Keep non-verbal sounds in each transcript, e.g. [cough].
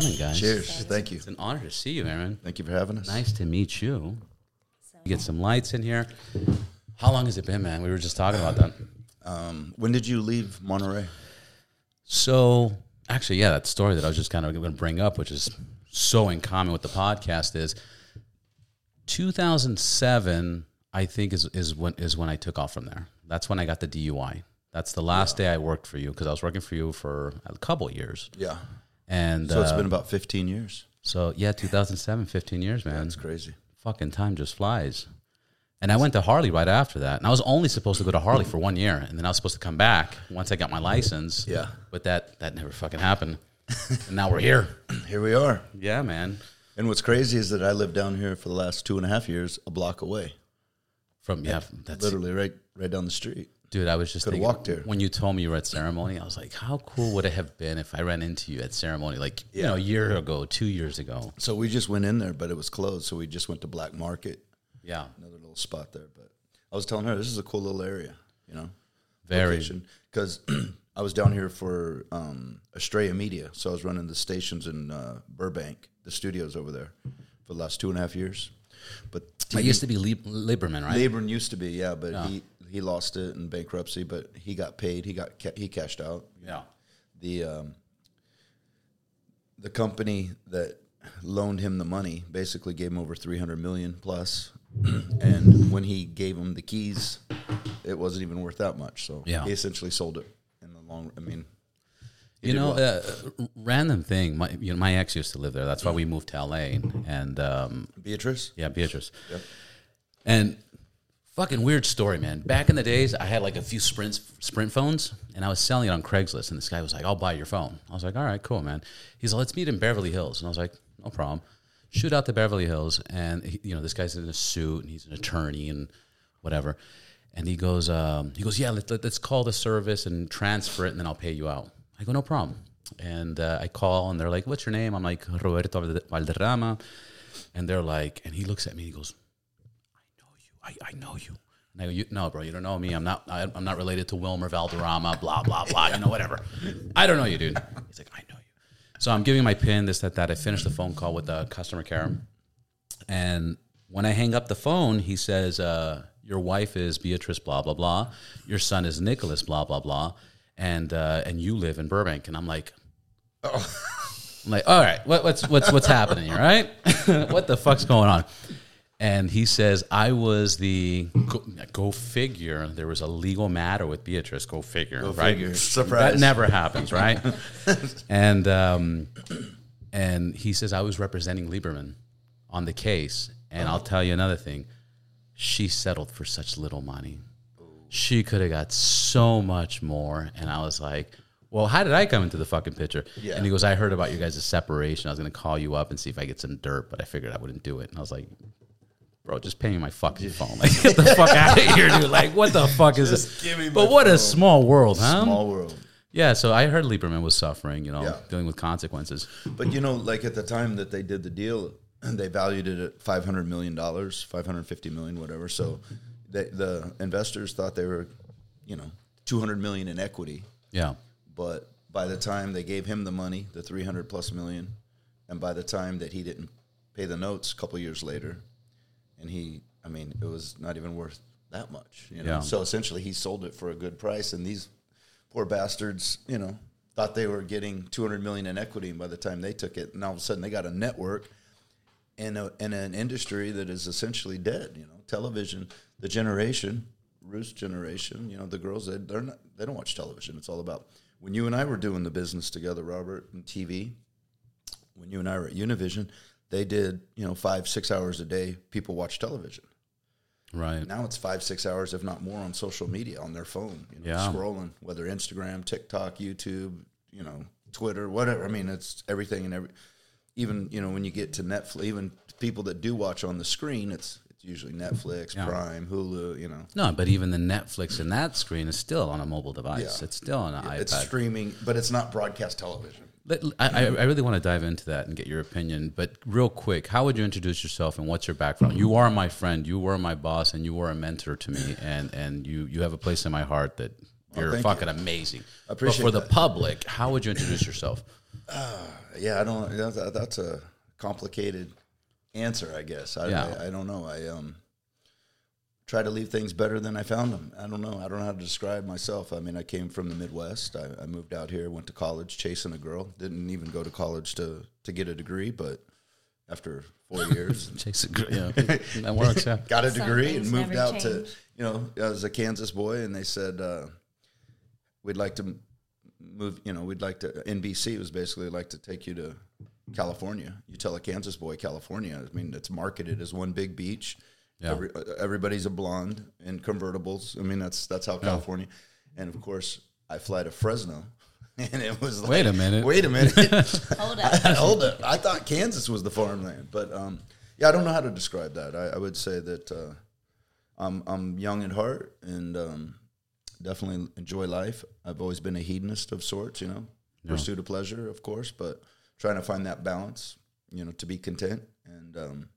coming, guys. Cheers. Thank you. It's an honor to see you, Aaron. Thank you for having us. Nice to meet you. Get some lights in here. How long has it been, man? We were just talking about that. Um, when did you leave Monterey? So, actually, yeah, that story that I was just kind of going to bring up, which is so in common with the podcast, is 2007. I think is is when is when I took off from there. That's when I got the DUI. That's the last day I worked for you because I was working for you for a couple years. Yeah. And So it's uh, been about 15 years. so yeah, 2007, 15 years, man. That's crazy. fucking time just flies. And I went to Harley right after that. And I was only supposed to go to Harley for one year, and then I was supposed to come back once I got my license. Yeah. But that that never fucking happened. and now we're here. [clears throat] Here we are. Yeah, man. And what's crazy is that I lived down here for the last two and a half years, a block away, From yeah, that's literally right, right down the street. Dude. I was just thinking, walked there. when you told me you were at ceremony. I was like, how cool would it have been if I ran into you at ceremony, like you know, a year ago, two years ago? So we just went in there, but it was closed. So we just went to Black Market, Yeah, another little spot there. But I was telling her this is a cool little area, you know, very. because [clears throat] I was down here for um, Estrella Media, so I was running the stations in uh, Burbank, the studios over there, for the last two and a half years. But I used to be Lieb- Liberman, right? Labron used to be, yeah, but he he lost it in bankruptcy, but he got paid. He got ca- he cashed out. yeah. The um, the company that loaned him the money basically gave him over three hundred million plus, [clears throat] and when he gave him the keys, it wasn't even worth that much. So Yeah. he essentially sold it in the long. I mean, You know, well. uh, random thing. My, you know, my ex used to live there. That's why we moved to LA. And um, Beatrice. yeah, Beatrice. Yep. And fucking weird story, man. Back in the days, I had like a few Sprint Sprint phones, and I was selling it on Craigslist. And this guy was like, "I'll buy your phone." I was like, "All right, cool, man." He's like, "Let's meet in Beverly Hills," and I was like, "No problem." Shoot out to Beverly Hills, and he, you know this guy's in a suit, and he's an attorney, and whatever. And he goes, um, he goes, "Yeah, let, let, us call the service and transfer it, and then I'll pay you out." I go, "No problem." And uh, I call, and they're like, "What's your name?" I'm like, "Roberto Valderrama," and they're like, and he looks at me, and he goes, I, I know you. And I go, you, no, bro, you don't know me. I'm not. I, I'm not related to Wilmer Valderrama. Blah blah blah. You know, whatever. I don't know you, dude. He's like, I know you. So I'm giving my pin, this, that, that. I finished the phone call with the customer care, and when I hang up the phone, he says, uh, "Your wife is Beatrice. Blah blah blah. Your son is Nicholas. Blah blah blah. And uh, and you live in Burbank." And I'm like, oh. I'm like, all right, what, what's what's what's happening here, right? [laughs] what the fuck's going on? And he says, I was the go, go figure. There was a legal matter with Beatrice. Go figure, right? figure. Surprise. That never happens, right? [laughs] and um, and he says I was representing Liberman on the case. And I'll tell you another thing: she settled for such little money. She could have got so much more. And I was like, well, how did I come into the fucking picture? Yeah. And he goes, I heard about you guys' separation. I was going to call you up and see if I get some dirt, but I figured I wouldn't do it. And I was like, bro, just pay me my fucking phone. Like, get the fuck out of [laughs] here, dude. Like, what the fuck is this? But what a small world, huh? Small world. Yeah, so I heard Liberman was suffering, you know, Yeah. dealing with consequences. But you know, like at the time that they did the deal, they valued it at five hundred million dollars, five hundred fifty million, whatever. So, they, the investors thought they were, you know, two hundred million in equity. Yeah. But by the time they gave him the money, the three hundred plus million, and by the time that he didn't pay the notes a couple years later, and he, I mean, it was not even worth that much. You know? Yeah. So essentially, he sold it for a good price, and these poor bastards, you know, thought they were getting 200 million in equity, and by the time they took it, and all of a sudden they got a network in, a, in an industry that is essentially dead. You know, television, the generation, Roost generation, you know, the girls they, they're not they don't watch television. It's all about when you and I were doing the business together, Robert, and TV. When you and I were at Univision, they did you know five six hours a day. People watch television. Right. Now it's five, six hours, if not more, on social media on their phone. You know, Yeah. scrolling, whether Instagram, TikTok, YouTube, you know, Twitter, whatever. I mean, it's everything and every. Even you know when you get to Netflix, even people that do watch on the screen, it's it's usually Netflix, Yeah. Prime, Hulu. You know, No, but even the Netflix in that screen is still on a mobile device. Yeah. It's still on an iPad. it's streaming, but it's not broadcast television. I, I really want to dive into that and get your opinion. But real quick, how would you introduce yourself and what's your background? You are my friend. You were my boss, and you were a mentor to me. And and you you have a place in my heart that you're thank fucking amazing. I appreciate But for the public, how would you introduce yourself? Yeah, I don't. That's, that's a complicated answer, I guess. I, Yeah. I, I don't know. I um try to leave things better than I found them. I don't know. I don't know how to describe myself. I mean, I came from the Midwest. I, I moved out here, went to college, chasing a girl. Didn't even go to college to to get a degree, but after four [laughs] years, Chase it, yeah, [laughs] that works. Yeah. got a Some degree and moved never out to you know I was a Kansas boy and they said uh, we'd like to move you know we'd like to NBC was basically like to take you to California you tell a Kansas boy California I mean it's marketed as one big beach Yeah. Every, uh, everybody's a blonde in convertibles I mean that's that's how California and of course I fly to Fresno [laughs] and it was like Wait a minute. wait a minute [laughs] Hold [laughs] up. Hold up. I thought Kansas was the farmland, but um, yeah, I don't know how to describe that. I, I would say that uh, I'm I'm young at heart and um, definitely enjoy life. I've always been a hedonist of sorts, you know, pursuit of pleasure, of course, but trying to find that balance, you know, to be content and um,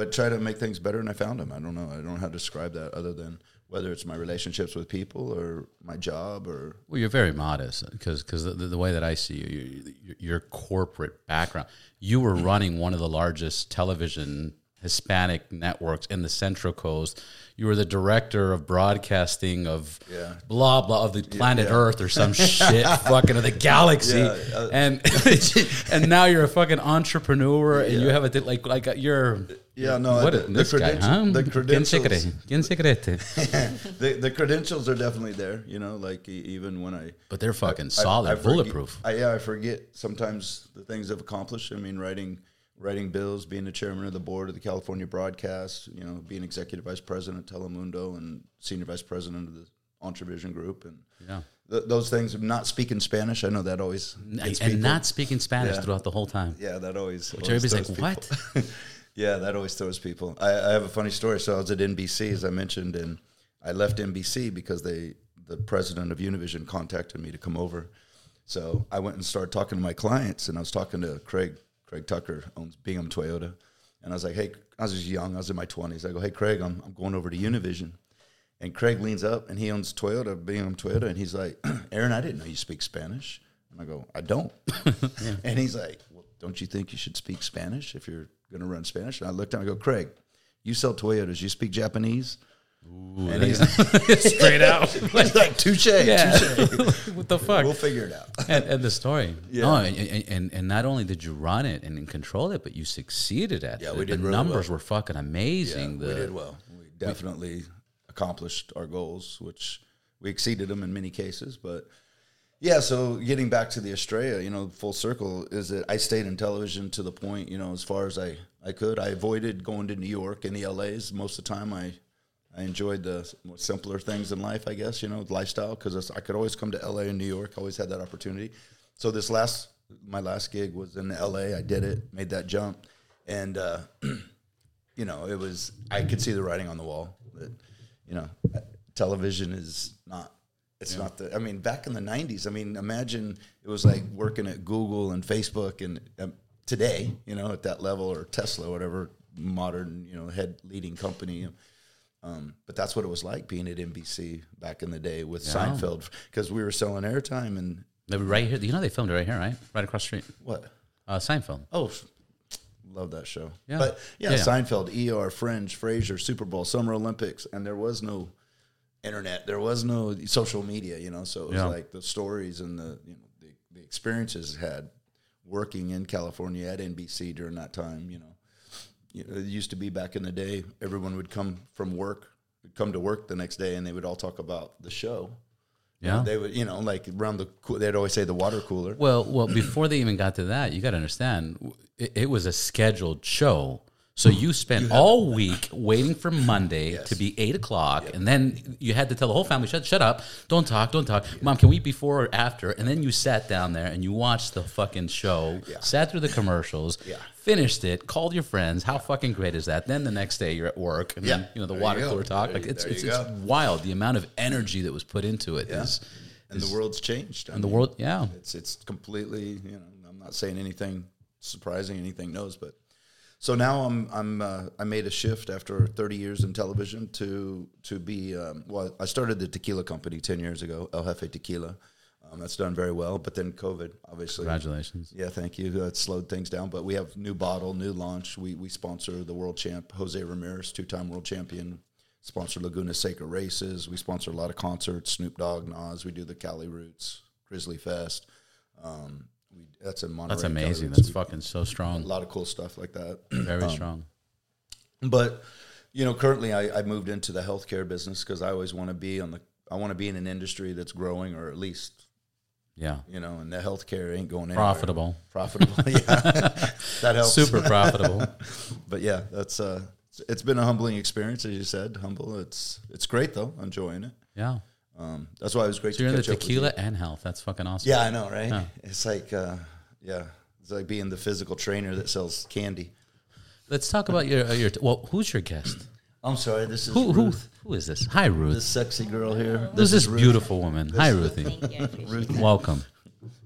but try to make things better. And I found them. I don't know. I don't know how to describe that other than whether it's my relationships with people or my job or Well, you're very modest because the, the way that I see you, you, your corporate background, you were running one of the largest television Hispanic networks in the Central Coast. You were the director of broadcasting of Yeah. blah blah of the planet yeah. Earth or some [laughs] shit fucking of the galaxy, uh, and [laughs] and now you're a fucking entrepreneur and you have a like like uh, you're Yeah, no, what the- is the this guy huh? the credentials- cree? ¿Quién se cree? [laughs] the, the credentials are definitely there, you know, like even when I But they're fucking I- solid, I forget- bulletproof. I, yeah, I forget sometimes the things I've accomplished. I mean, writing writing bills, being the chairman of the board of the California Broadcast, you know, being executive vice president of Telemundo and senior vice president of the Entravision Group, and Yeah. th- those things. Not speaking Spanish, I know that always and people- not speaking Spanish Yeah. throughout the whole time. yeah, that always. Which always everybody's like, what? [laughs] Yeah, that always throws people. I, I have a funny story. So I was at NBC, as I mentioned, and I left NBC because they, the president of Univision, contacted me to come over. So I went and started talking to my clients, and I was talking to Craig. Craig Tucker owns Bingham Toyota, and I was like, "Hey, I was just young. I was in my twenties. I go, "Hey, Craig, I'm, I'm going over to Univision." And Craig leans up, and he owns Toyota, Bingham Toyota, and he's like, [clears throat] "Aaron, I didn't know you speak Spanish." And I go, "I don't." [laughs] [laughs] And he's like, well, "Don't you think you should speak Spanish if you're going to run Spanish?" And I looked at him, I go, "Craig, you sell Toyotas. You speak Japanese?" And he's, [laughs] [laughs] Straight out. [laughs] he's like, "Touche, Yeah. touche. what the fuck? We'll figure it out." and, and the story. Yeah. No, and, and- and not only did you run it and control it, but you succeeded at it. Yeah, we The- did The really numbers well. were fucking amazing. we The- did well. We definitely accomplished our goals, which we exceeded them in many cases. But yeah, so getting back to the Estrella, you know, full circle is that I stayed in television to the point, you know, as far as I, I could. I avoided going to New York and the LAs most of the time. I I enjoyed the more simpler things in life, I guess, you know, lifestyle, because I could always come to LA and New York. Always had that opportunity. So this last, my last gig was in LA. I did it, made that jump, and uh, [clears throat] you know, it was I could see the writing on the wall that you know, television is not. It's not the. I mean, back in the '90s, I mean, imagine it was like working at Google and Facebook, and um, today, you know, at that level, or Tesla, whatever modern, you know, head leading company. Um, but that's what it was like being at NBC back in the day with Seinfeld, because we were selling airtime and right here. You know, they filmed it right here, right? Right across the street. what Uh, Seinfeld. Oh, love that show. Yeah. But yeah, Yeah, yeah. Seinfeld, ER, Friends, Frasier, Super Bowl, Summer Olympics, and there was no internet. There was no social media, you know. So it was Yeah. like the stories and the you know the, the experiences had working in California at NBC during that time. You know, you know, it used to be back in the day. Everyone would come from work, come to work the next day, and they would all talk about the show. Yeah. They would, you know, like around the. coo- They'd always say the water cooler. Well, well, before they even got to that, you got to understand, it, it was a scheduled show. So you spent all week waiting for Monday to be eight o'clock, and then you had to tell the whole family, "Shut, shut up! Don't talk, don't talk." Mom, can we eat before or after? And then you sat down there and you watched the fucking show, Yeah. sat through the commercials, Yeah. finished it, called your friends. How fucking great is that? Then the next day you're at work, and then Yeah. you know the There water cooler talk. There Like it's it's, it's wild the amount of energy that was put into it. Yeah. is- and the world's changed. I and the world, yeah. It's it's completely you know I'm not saying anything surprising, anything knows, but so now I'm I'm uh, I made a shift after 30 years in television to to be um, well I started the tequila company 10 years ago El Jefe Tequila. Um, that's done very well. But then COVID, obviously, Congratulations. yeah, thank you. That slowed things down, but we have new bottle, new launch. We we sponsor the world champ Jose Ramirez, two time world champion. Sponsor Laguna Seca races. We sponsor a lot of concerts. Snoop Dogg, Nas. We do the Cali Roots, Grizzly Fest. Um, we, that's in Monterey. That's amazing. That's We- fucking so strong. a lot of cool stuff like that. Very Um, strong. But you know, currently I, I moved into the healthcare business because I always want to be on the. I want to be in an industry that's growing, or at least Yeah. you know, and the healthcare ain't going anywhere. Profitable. Profitable, [laughs] yeah, [laughs] that helps. Super profitable. [laughs] But yeah, that's uh, it's- it's been a humbling experience, as you said. Humble. It's it's great though. Enjoying it. Yeah. Um, that's why it was great. So you're to in the up tequila and health. That's fucking awesome. Yeah, I know, right? Yeah. It's like, uh, yeah, it's like being the physical trainer that sells candy. Let's talk about your uh, your. Well, who's your guest? I'm sorry, this is Who who who is this? Hi, Ruth. this sexy girl here. Who's this is Ruth. beautiful woman? Hi, Ruthie. Thank you. I appreciate it. Welcome.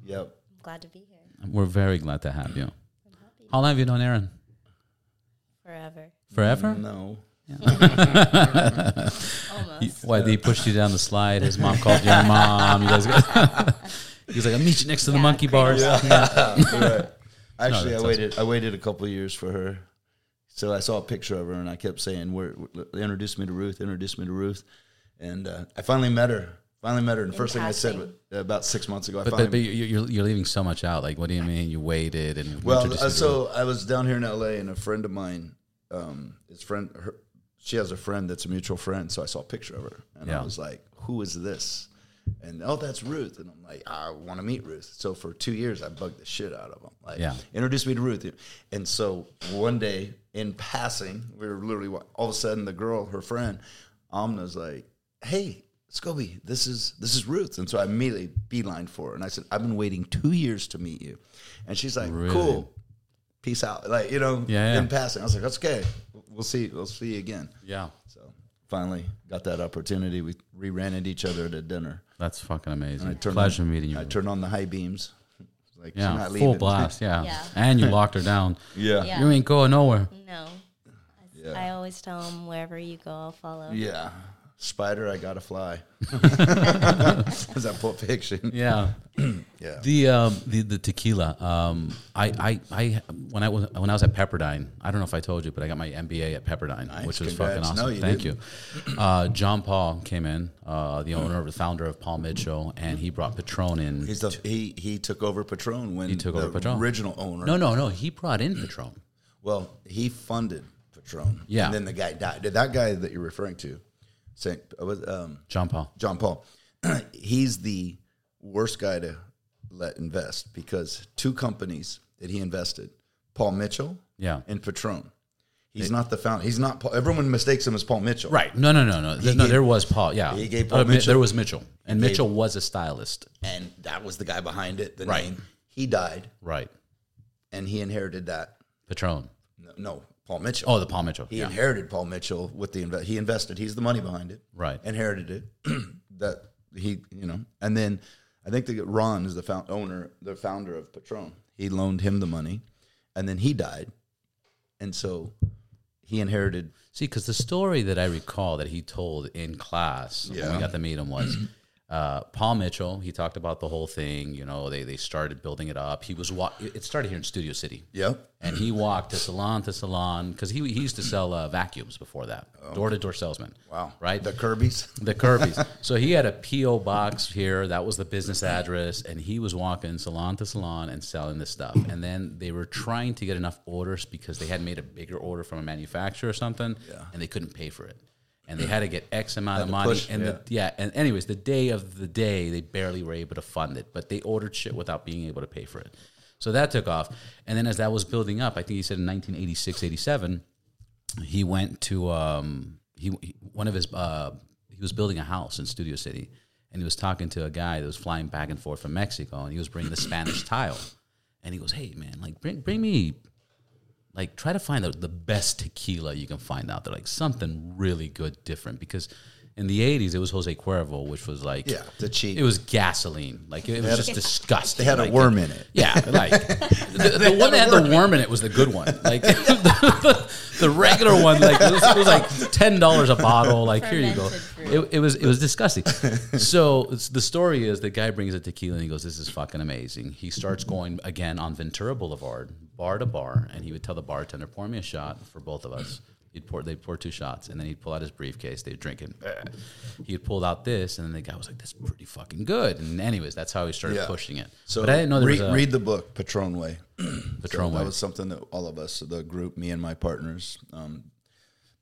Yep. I'm glad to be here. We're very glad to have you. How long have you known Aaron? Forever. Forever? No. Almost. Why he pushed you down the slide? His mom called your mom. You guys got. [laughs] He's like, I'll meet you next to the Yeah, monkey cradle bars. [laughs] right. Actually, that's I waited. I waited a couple of years for her. So I saw a picture of her, and I kept saying, "Where introduce me to Ruth? Introduce me to Ruth." And uh, I finally met her. Finally met her. And the In first thing I said passing. about six months ago, I But, finally but, but you're, you're, you're leaving so much out. Like, what do you mean? You waited and Well, uh, so I was down here in LA, and a friend of mine, um, his friend, her, she has a friend that's a mutual friend. So I saw a picture of her, and Yeah. I was like, "Who is this?" And oh, that's Ruth. And I'm like, I want to meet Ruth. So for two years, I bugged the shit out of him. Like, Yeah. introduce me to Ruth. And so one day, in passing, we were literally all of a sudden the girl, her friend, Amna's like, "Hey, Scoby, this is this is Ruth." And so I immediately beeline for her, and I said, "I've been waiting two years to meet you," and she's like, Really? "Cool." peace out. Like, you know, Yeah, yeah. in passing. I was like, that's okay. We'll see. We'll see you again. Yeah, So finally got that opportunity. We re ran into each other at a dinner. that's fucking amazing. I turned Pleasure on, meeting you. I turned on the high beams. Like, yeah, not full leaving. blast. Yeah. [laughs] Yeah. and you locked her down. yeah. Yeah. You ain't going nowhere. No. Yeah. I always tell them wherever you go, I'll follow. Yeah. Spider, I gotta fly. [laughs] [laughs] Is that Pulp Fiction? Yeah. [clears throat] Yeah. The um the, the tequila. Um I, I I when I was when I was at Pepperdine, I don't know if I told you, but I got my MBA at Pepperdine, Nice. which was Congrats. fucking No, awesome. you Thank didn't. you. Uh, John Paul came in, uh, the owner, the founder of Paul Mitchell, and he brought Patron in. He's the, he he took over Patron when He took the over Patron. original owner. no, no, no. He brought in Patron. Well, he funded Patron. Yeah. And then the guy died. That guy that you're referring to, Saint uh, was um, John Paul. John Paul, [clears throat] he's the worst guy to let invest because two companies that he invested, Paul Mitchell Yeah. and Patron. He's not the founder. He's not Paul. Everyone mistakes him as Paul Mitchell. Right. No, no, no, no. There, no, gave- there was Paul. Yeah. he gave Uh, Paul Mi- Mitchell- There was Mitchell, and gave- Mitchell was a stylist. And that was the guy behind it, the Right. name. He died Right. and he inherited that. Patron. No, no Paul Mitchell. Oh, the Paul Mitchell. He yeah. inherited Paul Mitchell with the inve- he invested. He's the money behind it. Right. Inherited it. [clears throat] that he you know, and then I think the Ron is the found, owner, the founder of Patron. He loaned him the money, and then he died, and so he inherited. See, because the story that I recall that he told in class when we got to meet him was [clears throat] uh, Paul Mitchell. He talked about the whole thing. You know, they they started building it up. He was wa- it started here in Studio City, Yep. and he walked to salon to salon because he he used to sell uh, vacuums before that, door to door salesman. Wow. right? The Kirby's. The Kirby's. [laughs] so he had a PO box here. That was the business address, and he was walking salon to salon and selling this stuff. And then they were trying to get enough orders because they had made a bigger order from a manufacturer or something, Yeah. and they couldn't pay for it. And they had to get X amount of money. push, and yeah. the, yeah, and anyways, the day of the day, they barely were able to fund it, but they ordered shit without being able to pay for it. So that took off. And then as that was building up, I think he said in 1986, 87, he went to um, he, he one of his uh, he was building a house in Studio City, and he was talking to a guy that was flying back and forth from Mexico, and he was bringing the Spanish tile, and he goes, "Hey man, like bring bring me." Like try to find the, the best tequila you can find out there, like something really good, different. Because In the '80s, it was Jose Cuervo, which was like Yeah, the cheap. It was gasoline. Like it was just a- disgusting. They had a Like, worm in it. Yeah, [laughs] like the, the one that had the worm in it was the good one. Like the, [laughs] the regular one, like it was, it was like ten dollars a bottle. Like here you go. It, it was it was disgusting. So it's, the story is the guy brings a tequila and he goes, "This is fucking amazing." He starts going again on Ventura Boulevard, bar to bar, and he would tell the bartender, "Pour me a shot for both of us." He'd pour, they'd pour two shots, and then he'd pull out his briefcase. They'd drink it. He had pulled out this, and then the guy was like, "That's pretty fucking good." And anyways, that's how he started Yeah. pushing it. So but I didn't know there read, was a read the book Patron Way. [clears throat] Patron So Way. That was something that all of us, the group, me and my partners. Um,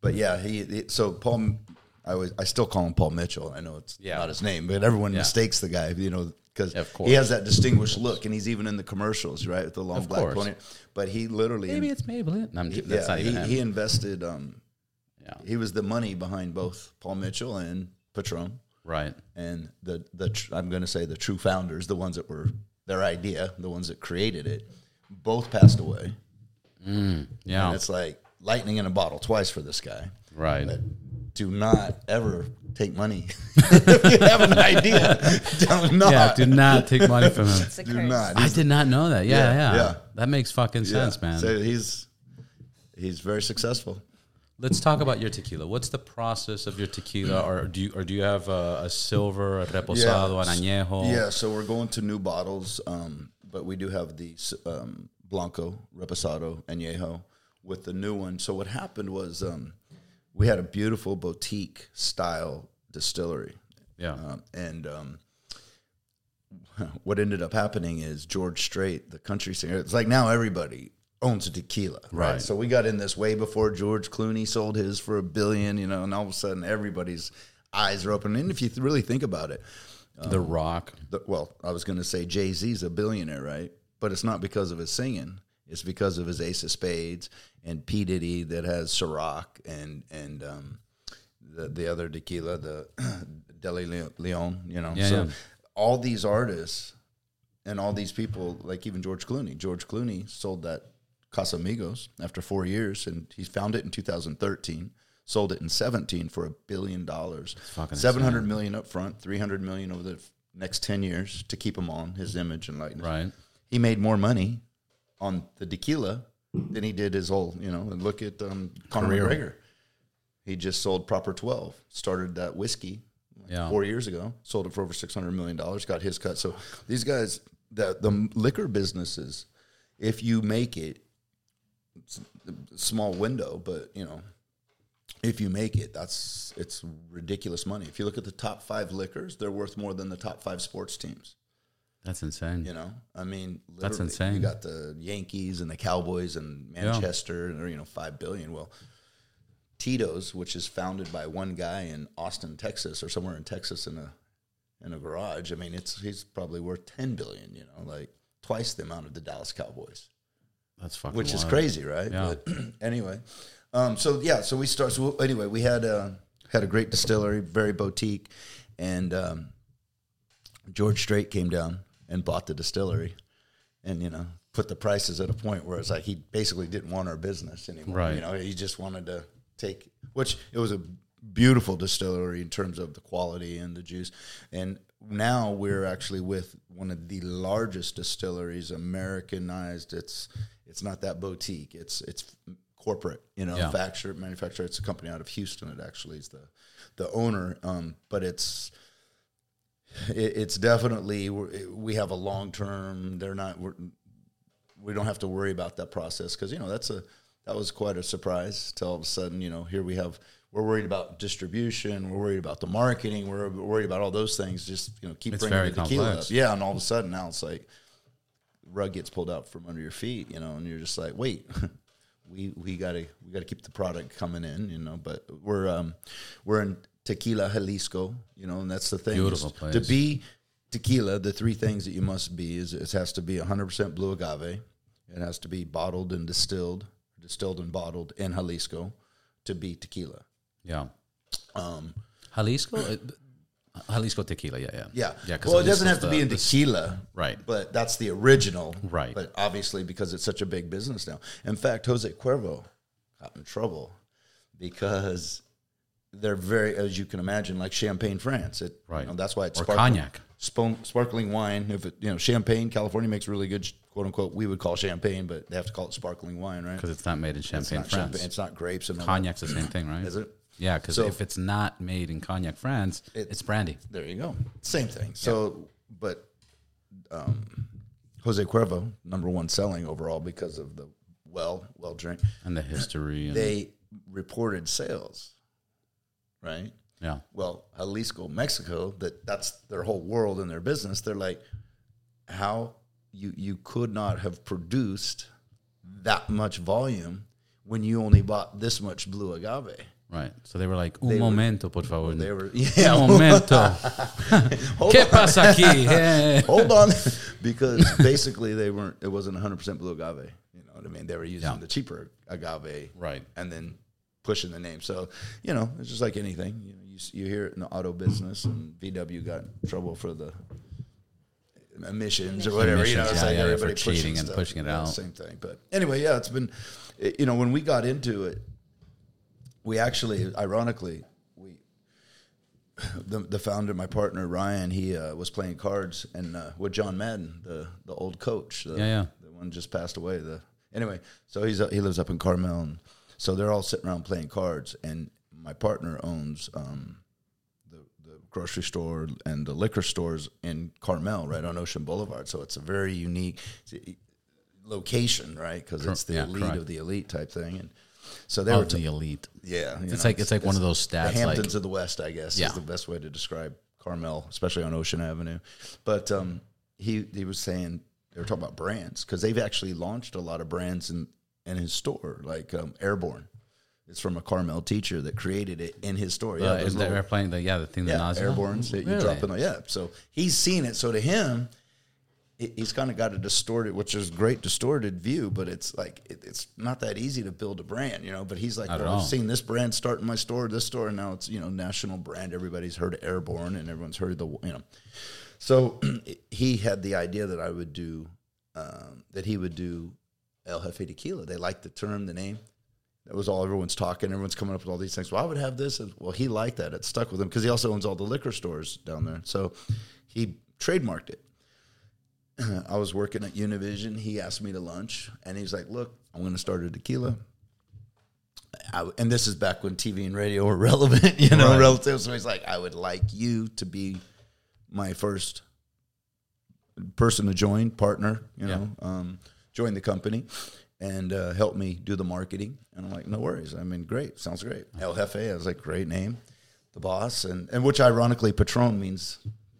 but yeah, he, he- So Paul, I was I still call him Paul Mitchell. I know it's Yeah. not his name, but everyone Yeah. mistakes the guy. You know because he has that distinguished look, and he's even in the commercials, right, with the long Of black course. pony. But he literally, Maybe it's Maybelline. No, I'm, that's yeah, not he, he invested. Um, yeah, he was the money behind both Paul Mitchell and Patron right. and the the tr- I'm going to say the true founders, the ones that were their idea, the ones that created it, both passed away. Yeah, And it's like lightning in a bottle twice for this guy. right. But do not ever take money if [laughs] you have an idea. [laughs] Do not. Yeah, do not take money from him. Do not. I did not know that. Yeah, Yeah, yeah. yeah. That makes fucking Yeah. sense, man. So he's he's very successful. Let's talk about your tequila. What's the process of your tequila, or do you or do you have a, a silver, a reposado, an añejo? Yeah, so we're going to new bottles, um, but we do have the um, Blanco, Reposado, Añejo with the new one. So what happened was um, we had a beautiful boutique style distillery. yeah, Um, and um, [laughs] what ended up happening is George Strait, the country singer, it's like now everybody owns a tequila, right? Right. So we got in this way before George Clooney sold his for a billion, you know, and all of a sudden everybody's eyes are open. And if you th- really think about it, the Rock. the, well, I was going to say Jay Z's a billionaire, right? But it's not because of his singing. It's because of his Ace of Spades and P Diddy that has Ciroc and and um, the the other tequila, the [clears throat] Deli Le- Leon. You know, Yeah, so yeah. all these artists and all these people, like even George Clooney. George Clooney sold that Casamigos after four years, and he found it in 2013. Sold it in 17 for a billion dollars. fucking 700 million up front, 300 million over the next 10 years to keep him on his image and likeness. Right. He made more money on the tequila than he did his whole, you know, and look at um, Conor Career. McGregor. He just sold Proper 12, started that whiskey like Yeah. four years ago, sold it for over $600 million, got his cut. So these guys, the, the liquor businesses, if you make it, small window, but, you know, if you make it, that's it's ridiculous money. If you look at the top five liquors, they're worth more than the top five sports teams. That's insane. You know, I mean, That's insane. You got the Yankees and the Cowboys and Manchester, and they're you know five billion. Well, Tito's, which is founded by one guy in Austin, Texas, or somewhere in Texas in a in a garage. I mean, it's he's probably worth ten billion. You know, like twice the amount of the Dallas Cowboys That's fucking. which is crazy, right? Yeah. But [clears throat] anyway, um, so yeah, so we start. So anyway, we had uh, had a great distillery, very boutique, and um, George Strait came down and bought the distillery, and you know put the prices at a point where it's like he basically didn't want our business anymore. Right. You know, he just wanted to take, which it was a beautiful distillery in terms of the quality and the juice, and now we're actually with one of the largest distilleries, Americanized. It's it's not that boutique. It's it's corporate, you know, Yeah. manufacturer manufacturer. It's a company out of Houston. It actually is the the owner, um, but it's it, it's definitely we're- have a long term. They're not. We're, we don't have to worry about that process because you know that's a that was quite a surprise. To all of a sudden, you know, here we have we're worried about distribution, we're worried about the marketing, we're worried about all those things. Just you know, keep It's bringing the tequila complex. up. Yeah, and all of a sudden now it's like rug gets pulled out from under your feet, you know, and you're just like, wait, [laughs] we we gotta we gotta keep the product coming in, you know. But we're um we're in Tequila Jalisco, you know, and that's the thing. Beautiful place. To be tequila, the three things that you must be is it has to be 100% blue agave. It has to be bottled and distilled, distilled and bottled in Jalisco to be tequila. Yeah. Um, Jalisco. Uh, Jalisco tequila. Yeah, yeah. yeah. Yeah. well, it doesn't have to be the- in the- tequila. Right. But that's the original. Right. But obviously, because it's such a big business now. In fact, Jose Cuervo got in trouble because they're very, as you can imagine, like Champagne, France. It, Right. You know, that's why it's Or sparkling, cognac. spon- sparkling wine. If it, you know, Champagne, California makes really good, quote unquote, we would call champagne, but they have to call it sparkling wine, right? because it's not made in Champagne, not France. champagne. It's not grapes and. Cognac's the same thing, right? Is it? Yeah, because So- if it's not made in Cognac, France, It- it's brandy. There you go. Same thing. So, but um, Jose Cuervo, number one selling overall because of the well, well drink. And the history. And, They reported sales, right? yeah. Well, Jalisco, Mexico, that that's their whole world and their business. They're like, how you you could not have produced that much volume when you only bought this much blue agave. Right. So they were like, un They were- momento, por favor. They were [laughs] yeah. un [laughs] momento. [laughs] ¿Qué pasa aquí? Hold on because basically they weren't it wasn't 100% blue agave you know what i mean they were using Yeah. the cheaper agave Right. and then pushing the name so you know it's just like anything you know you, you hear it in the auto business and vw got in trouble for the emissions or whatever you know it's yeah, like yeah, everybody cheating and stuff. pushing it Yeah, out. same thing but anyway yeah it's been you know when we got into it we actually ironically we [sighs] the, the founder, my partner Ryan, he uh, was playing cards and uh, with John Madden, the the old coach, the, Yeah, yeah. the one just passed away. The anyway, so he's uh, he lives up in Carmel, and so they're all sitting around playing cards, and my partner owns um, the the grocery store and the liquor stores in Carmel, right on Ocean Boulevard. So it's a very unique location, right? Because it's the yeah, elite correct. of the elite type thing, and so they were Of the elite. yeah, It's know, like- it's like one of those The stats, Hamptons like- of the West, I guess, Yeah. is the best way to describe Carmel, especially on Ocean Avenue. But um, he he was saying they were talking about brands because they've actually launched a lot of brands in in his store, like um, Airborne. It's from a Carmel teacher that created it in his store. Yeah, Yeah, uh, those they little- playing the yeah the thing that yeah, Nas airbornes that you Really? drop in. The, yeah, so he's seen it. So to him, he- he's kind of got a distorted, which is great distorted view, but it's like it, it's not that easy to build a brand, you know. But he's like, well, I've seen this brand start in my store, this store, and now it's you know national brand. Everybody's heard of Airborne, and everyone's heard of the you know. So [clears throat] he had the idea that I would do um, that he would do El Jefe Tequila. They liked the term, the name. That was all everyone's talking. Everyone's coming up with all these things. Well, I would have this. And, well, he liked that. It stuck with him because he also owns all the liquor stores down there. So he trademarked it. [clears throat] I was working at Univision. He asked me to lunch, and he's like, "Look, I'm going to start a tequila." I, and this is back when TV and radio were [laughs] relevant, you know, Right. relative. So he's like, "I would like you to be my first person to join, partner, you know, um, join the company and uh, help me do the marketing. And I'm like, no worries. I mean, great. Sounds great. El Jefe, I was like, great name. The boss. And, and which ironically, Patron means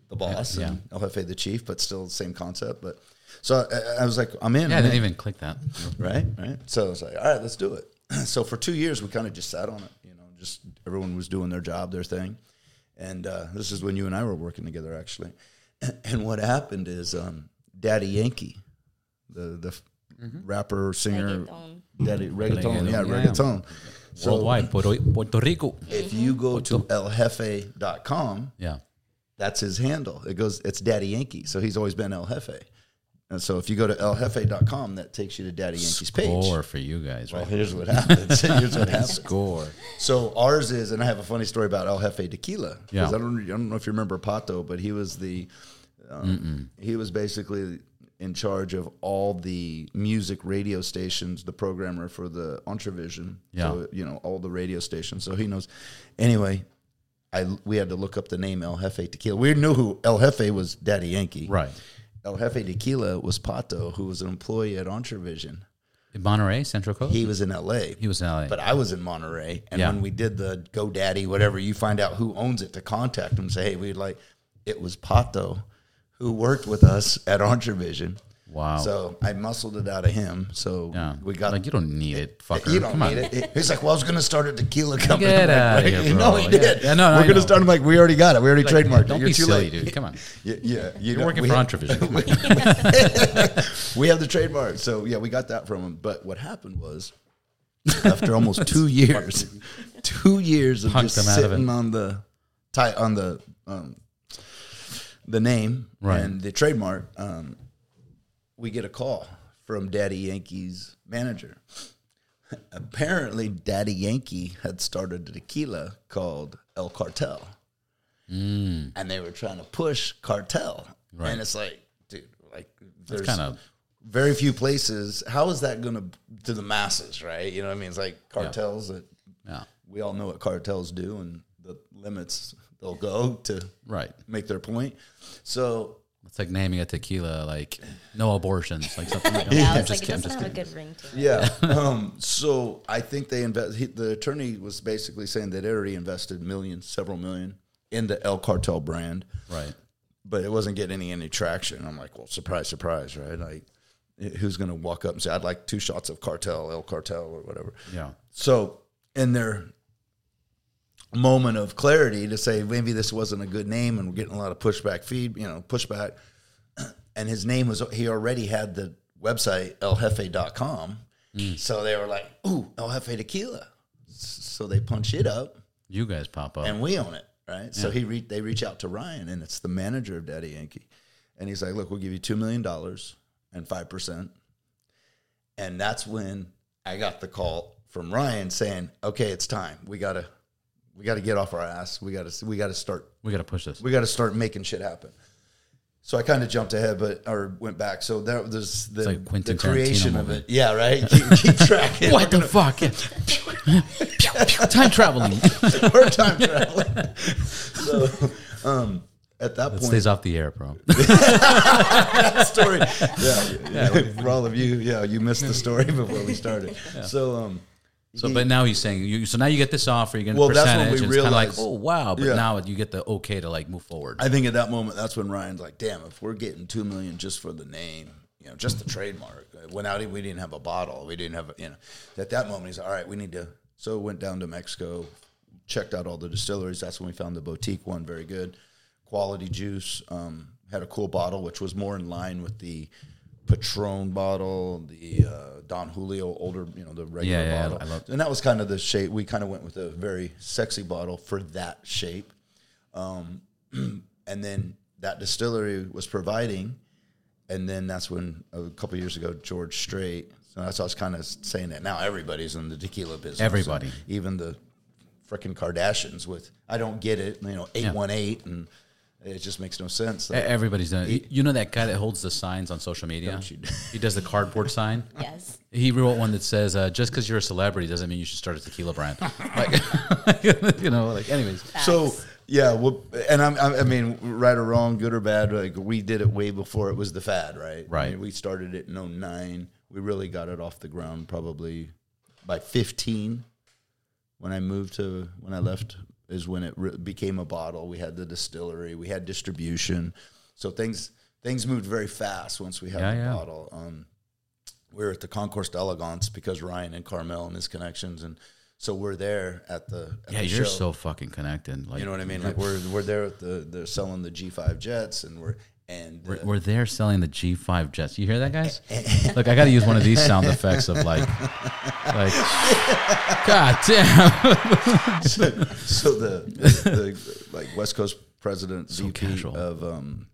the boss Yeah. and El Jefe, the chief, but still the same concept. But so I, I was like, I'm in. Yeah, I didn't in. even click that. Right, right. So I was like, all right, let's do it. [clears throat] so for two years, we kind of just sat on it. You know, just everyone was doing their job, their thing. And uh, this is when you and I were working together, actually. [clears throat] And what happened is um, Daddy Yankee, the the f mm-hmm. rapper, singer, Reggaeton. Daddy mm-hmm. reggaeton, Reggaeton, yeah, yeah. reggaeton. So Worldwide, Puerto, Puerto Rico. if you go mm-hmm. to eljefe.com, Yeah. that's his handle. It goes, it's Daddy Yankee. So he's always been El Jefe. And so if you go to eljefe.com, that takes you to Daddy Yankee's page. Score for you guys, Well, right? here's what happens. [laughs] here's what happens. Score. So ours is, and I have a funny story about El Jefe Tequila. 'Cause Yeah. I don't, I don't know if you remember Pato, but he was the, um, he was basically in charge of all the music radio stations, the programmer for the Entravision. Yeah. So, you know, all the radio stations. So he knows. Anyway, I we had to look up the name El Jefe Tequila. We knew who El Jefe was Daddy Yankee. Right. El Jefe Tequila was Pato, who was an employee at Entrevision. In Monterey, Central Coast. He was in LA. He was in LA. But I was in Monterey, and Yeah. when we did the GoDaddy, whatever, you find out who owns it to contact them. Say, hey, we'd like. It was Pato, who worked with us at Entravision. wow. So I muscled it out of him. So yeah. we got. like you don't need it, [laughs] fucker. you don't Come need on. it. He's like, well, I was going to start a tequila company. [laughs] Get like, outta "Right." here, You bro. know, he Yeah. did. Yeah, no, We're going to start. I'm like, we already got it. We already Like, trademarked Don't it. You're be too silly, late. dude. Come on. [laughs] Yeah, yeah. You You're know, working we for Entravision. We have the trademark. So yeah, we got that from him. But what happened was, after almost two years, two years of Punked just out of sitting on the ti- on the um, the name Right. and the trademark, um, we get a call from Daddy Yankee's manager. [laughs] apparently Daddy Yankee had started a tequila called El Cartel. And they were trying to push cartel. Right. And it's like, dude, like there's kind of very few places. How is that going to to the masses, right? You know what I mean? It's like cartels that yeah, we all know what cartels do and the limits they'll go to right. make their point. So It's like naming a tequila like no abortions, like something. Like, [laughs] Yeah, I'm it's like just it kidding, I'm doesn't just have a good ring to it. yeah, [laughs] um, so I think they invest. He, the attorney was basically saying that they already invested millions, several million, in the El Cartel brand, Right. but it wasn't getting any any traction. I'm like, well, surprise, surprise, right? Like, who's going to walk up and say, "I'd like two shots of Cartel, El Cartel, or whatever"? Yeah. So, in their moment of clarity to say maybe this wasn't a good name and we're getting a lot of pushback feed, you know, pushback. [clears throat] And his name was, he already had the website, eljefe.com. Mm. So they were like, ooh, El Jefe Tequila. So they punch it up You guys pop up. and we own it, right? So he re- they reach out to Ryan, and it's the manager of Daddy Yankee, and he's like, "Look, we'll give you two million dollars and five percent." And that's when I got the call from Ryan saying, "Okay, it's time. We gotta, we gotta get off our ass. We gotta, we gotta start, we got to push this. we gotta start making shit happen." So I kind of jumped ahead, but or went back. So that was the, like the creation Tarantino of movie. it. Yeah, right. Keep, keep [laughs] tracking. what the fuck? Time traveling. [laughs] We're time traveling. so um, at that It point, stays off the air, bro. [laughs] story. Yeah, yeah, for all of you, yeah, you missed the story before we started. So, um, So, but now he's saying you. So now you get this offer. You get a Well, that's when percentage. we and it's kind of like, oh wow. But Yeah. now you get the okay to like move forward. I think at that moment, that's when Ryan's like, "Damn, if we're getting two million just for the name, you know, just the trademark. When out, we didn't have a bottle. We didn't have, a, you know." At that moment, he's like, all right. We need to. So went down to Mexico, checked out all the distilleries. That's when we found the boutique one, very good, quality juice. Um, had a cool bottle, which was more in line with the Patron bottle, the uh, Don Julio older, you know, the regular Yeah, yeah, bottle. And that was kind of the shape. We kind of went with a very sexy bottle for that shape [clears throat] and then that distillery was providing, and then that's when a couple years ago George Strait. So that's I was kind of saying that now everybody's in the tequila business. Everybody. even the freaking Kardashians. With I don't get it, you know, eight one eight, and it just makes no sense. E- Everybody's done it. You know that guy that holds the signs on social media? Don't He does the cardboard sign. [laughs] Yes. He wrote one that says, uh, "Just because you're a celebrity doesn't mean you should start a tequila brand." [laughs] Like, [laughs] you know, like anyways. So yeah, well, and I'm, I'm- I mean, right or wrong, good or bad, like we did it way before it was the fad, right? Right. I mean, we started it in 09. We really got it off the ground probably by 15. When I moved to when I left is when it re- became a bottle. We had the distillery, we had distribution, so things things moved very fast once we had Yeah, the yeah. bottle. Um, we were at the Concours d'Elegance because Ryan and Carmel and his connections, and so we're there at the at Yeah, the you're show. so fucking connected. Like You know what I mean? Like we're we're there at the they're selling the G5 jets and we're and We're, uh, we're there selling the G5 jets. You hear that, guys? [laughs] Look, I got to use one of these [laughs] sound effects of like, like, [laughs] God damn. so the, the like West Coast president VP casual. of um,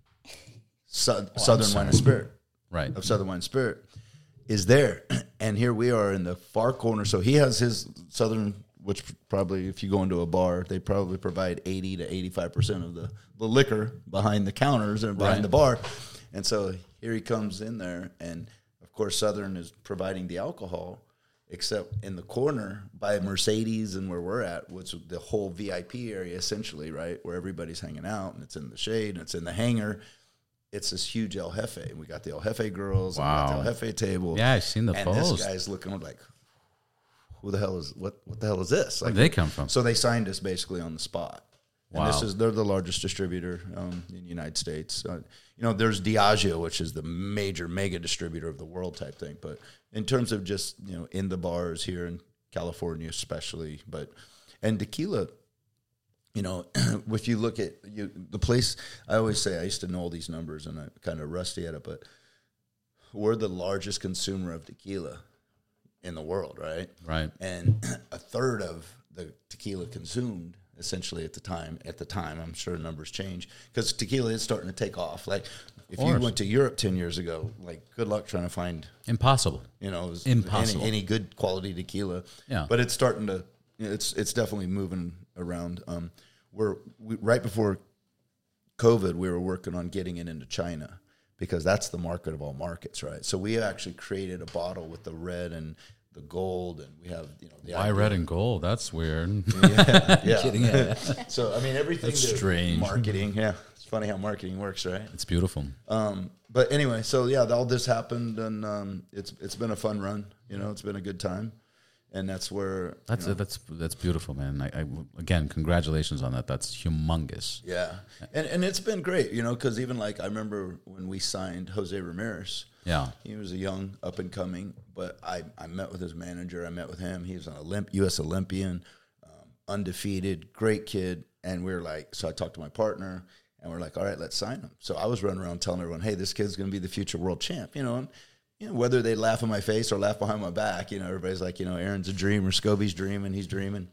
Sou- Southern Wine and Spirit Right. of Southern Wine and Spirit is there, [clears throat] and here we are in the far corner. So he has his Southern, which probably if you go into a bar, they probably provide eighty to eighty five percent of the the liquor behind the counters and behind Right. the bar, and so here he comes in there, and of course Southern is providing the alcohol. Except in the corner by Mercedes and where we're at, which is the whole VIP area essentially, right? Where everybody's hanging out and it's in the shade and it's in the hangar it's this huge El Jefe. And we got the El Jefe girls. Wow. the El Jefe table. Yeah, I've seen the and post. this guy's looking like, who the hell is what? What the hell is this? Like, Where'd they come from? so they signed us basically on the spot. And this Wow. is they're the largest distributor um, in the United States. Uh, you know, there's Diageo, which is the major mega distributor of the world type thing. But in terms of just you know in the bars here in California, especially, but and tequila, you know, [clears throat] if you look at you, the place, I always say I used to know all these numbers and I'm kind of rusty at it, but we're the largest consumer of tequila in the world, right? Right. And [clears throat] a third of the tequila consumed essentially at the time. At the time, I'm sure numbers change because tequila is starting to take off. Like if you went to Europe ten years ago, like good luck trying to find Impossible. you know, Impossible. Any, any good quality tequila. Yeah. But it's starting to, it's it's definitely moving around. Um, we're we, right before COVID, we were working on getting it into China because that's the market of all markets, right? So we actually created a bottle with the red and the gold, and we have you know the Why red and gold? That's weird. Yeah. [laughs] [laughs] so I mean everything. That's strange. Marketing, yeah. It's funny how marketing works, right? It's beautiful. Um, but anyway, so yeah, all this happened, and um, it's it's been a fun run. You know, it's been a good time, and that's where That's that's that's beautiful, man. I, I again, congratulations on that. That's humongous. yeah, and and it's been great. You know, because even like I remember when we signed Jose Ramirez. Yeah. He was a young up and coming, but I, I met with his manager. I met with him. He was an Olymp- U.S. Olympian, um, undefeated, great kid. And we are like, so I talked to my partner, and we're like, all right, let's sign him. So I was running around telling everyone, hey, this kid's going to be the future world champ. You know, and you know whether they laugh in my face or laugh behind my back, you know, everybody's like, you know, Aaron's a dreamer, Scoby's dreaming, he's dreaming.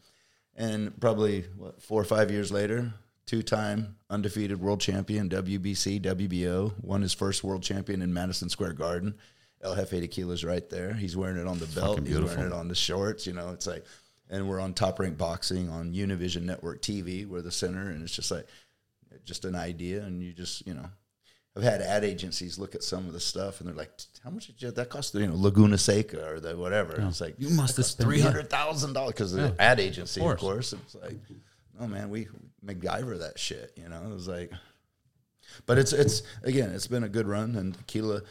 And probably what four or five years later, two-time undefeated world champion, WBC, WBO, won his first world champion in Madison Square Garden. El Jefe Tequila's right there. He's wearing it on the belt. He's wearing it on the shorts. You know, it's like, and we're on Top Rank Boxing on Univision Network TV. We're the center, and it's just like, just an idea, and you just, you know, I've had ad agencies look at some of the stuff, and they're like, "How much did you, that cost?" You know, Laguna Seca or the whatever. And It's like You must have three hundred thousand dollars because the ad agency, of course. course. It's like, oh man, we MacGyver that shit. You know, it was like, but it's it's again, it's been a good run, and tequila.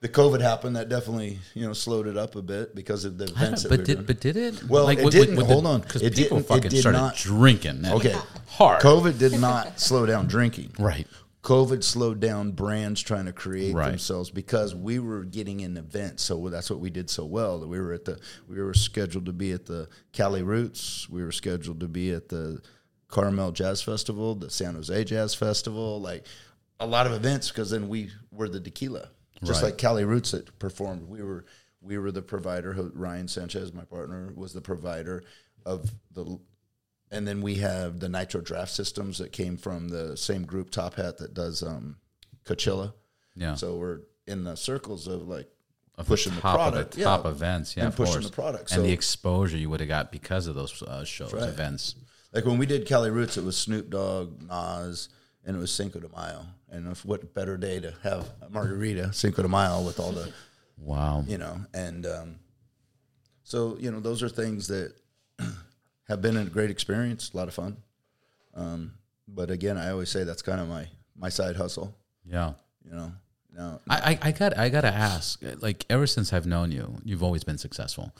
The COVID happened. That definitely you know slowed it up a bit because of the events. that But did doing. but did it? Well, it didn't. Hold on. because people fucking started not- drinking. Okay. hard. COVID did not slow down drinking. Right. COVID slowed down brands trying to create Right. themselves because we were getting in events. So that's what we did so well. That we were at the we were scheduled to be at the Cali Roots. We were scheduled to be at the Carmel Jazz Festival, the San Jose Jazz Festival, like a lot of events because then we were the tequila. Just Right. like Cali Roots that performed, we were we were the provider. Ryan Sanchez, my partner, was the provider of the and then we have the nitro draft systems that came from the same group top hat that does um coachella Yeah. so we're in the circles of like Of pushing the, top product of the top yeah. events, yeah, and of pushing course. the product and the exposure you would have got because of those uh, shows, right. events. like when we did cali roots it was snoop dogg nas and it was cinco de mayo and if what better day to have a margarita cinco de mayo with all the Wow. you know and um so you know those are things that have been a great experience a lot of fun um but again i always say that's kind of my my side hustle Yeah. you know now I, I, I got I gotta ask. Like ever since I've known you, you've always been successful.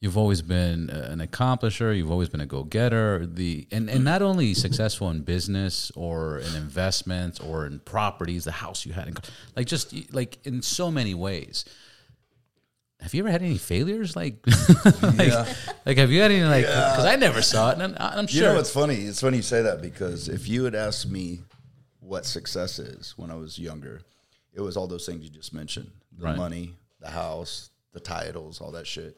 You've always been an accomplisher. You've always been a go getter. The and, and not only successful in business or in investments or in properties, the house you had, in, like just like in so many ways. Have you ever had any failures? Like, [laughs] like, Yeah. like have you had any like? Because I never saw it, and I'm, I'm You sure. know what's funny? It's funny you say that because if you had asked me what success is when I was younger, it was all those things you just mentioned: the Right. money, the house, the titles, all that shit.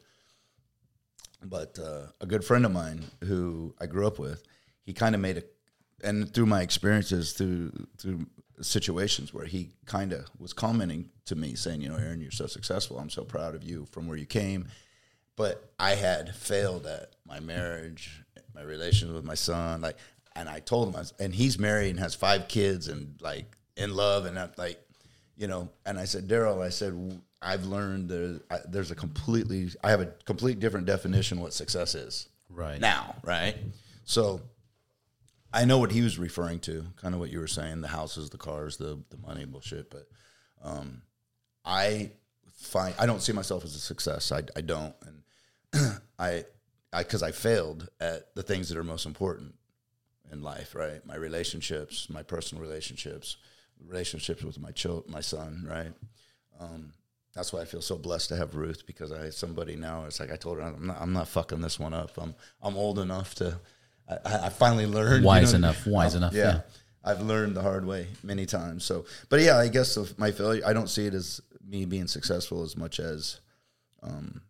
But uh, a good friend of mine who I grew up with, he kind of made a, and through my experiences, through through situations where he kind of was commenting to me, saying, "You know, Aaron, you're so successful. I'm so proud of you from where you came." but I had failed at my marriage, my relations with my son, like, and I told him, I was, and he's married and has five kids and like in love and I'm like, you know, and I said, Daryl, I said, I've learned there, I, there's a completely, I have a complete different definition what success is Right. now, right? So I know what he was referring to, kind of what you were saying, the houses, the cars, the the money bullshit, but um, I find I don't see myself as a success. I, I don't, and [clears throat] I I because I failed at the things that are most important in life. Right, my relationships, my personal relationships, relationships with my child, my son. Right. Um, that's why I feel so blessed to have Ruth because I somebody now. It's like I told her I'm not, I'm not fucking this one up. I'm I'm old enough to. I, I finally learned. Wise know, enough, wise enough, yeah. I've learned the hard way many times. So, but yeah, I guess my failure, I don't see it as me being successful as much as um,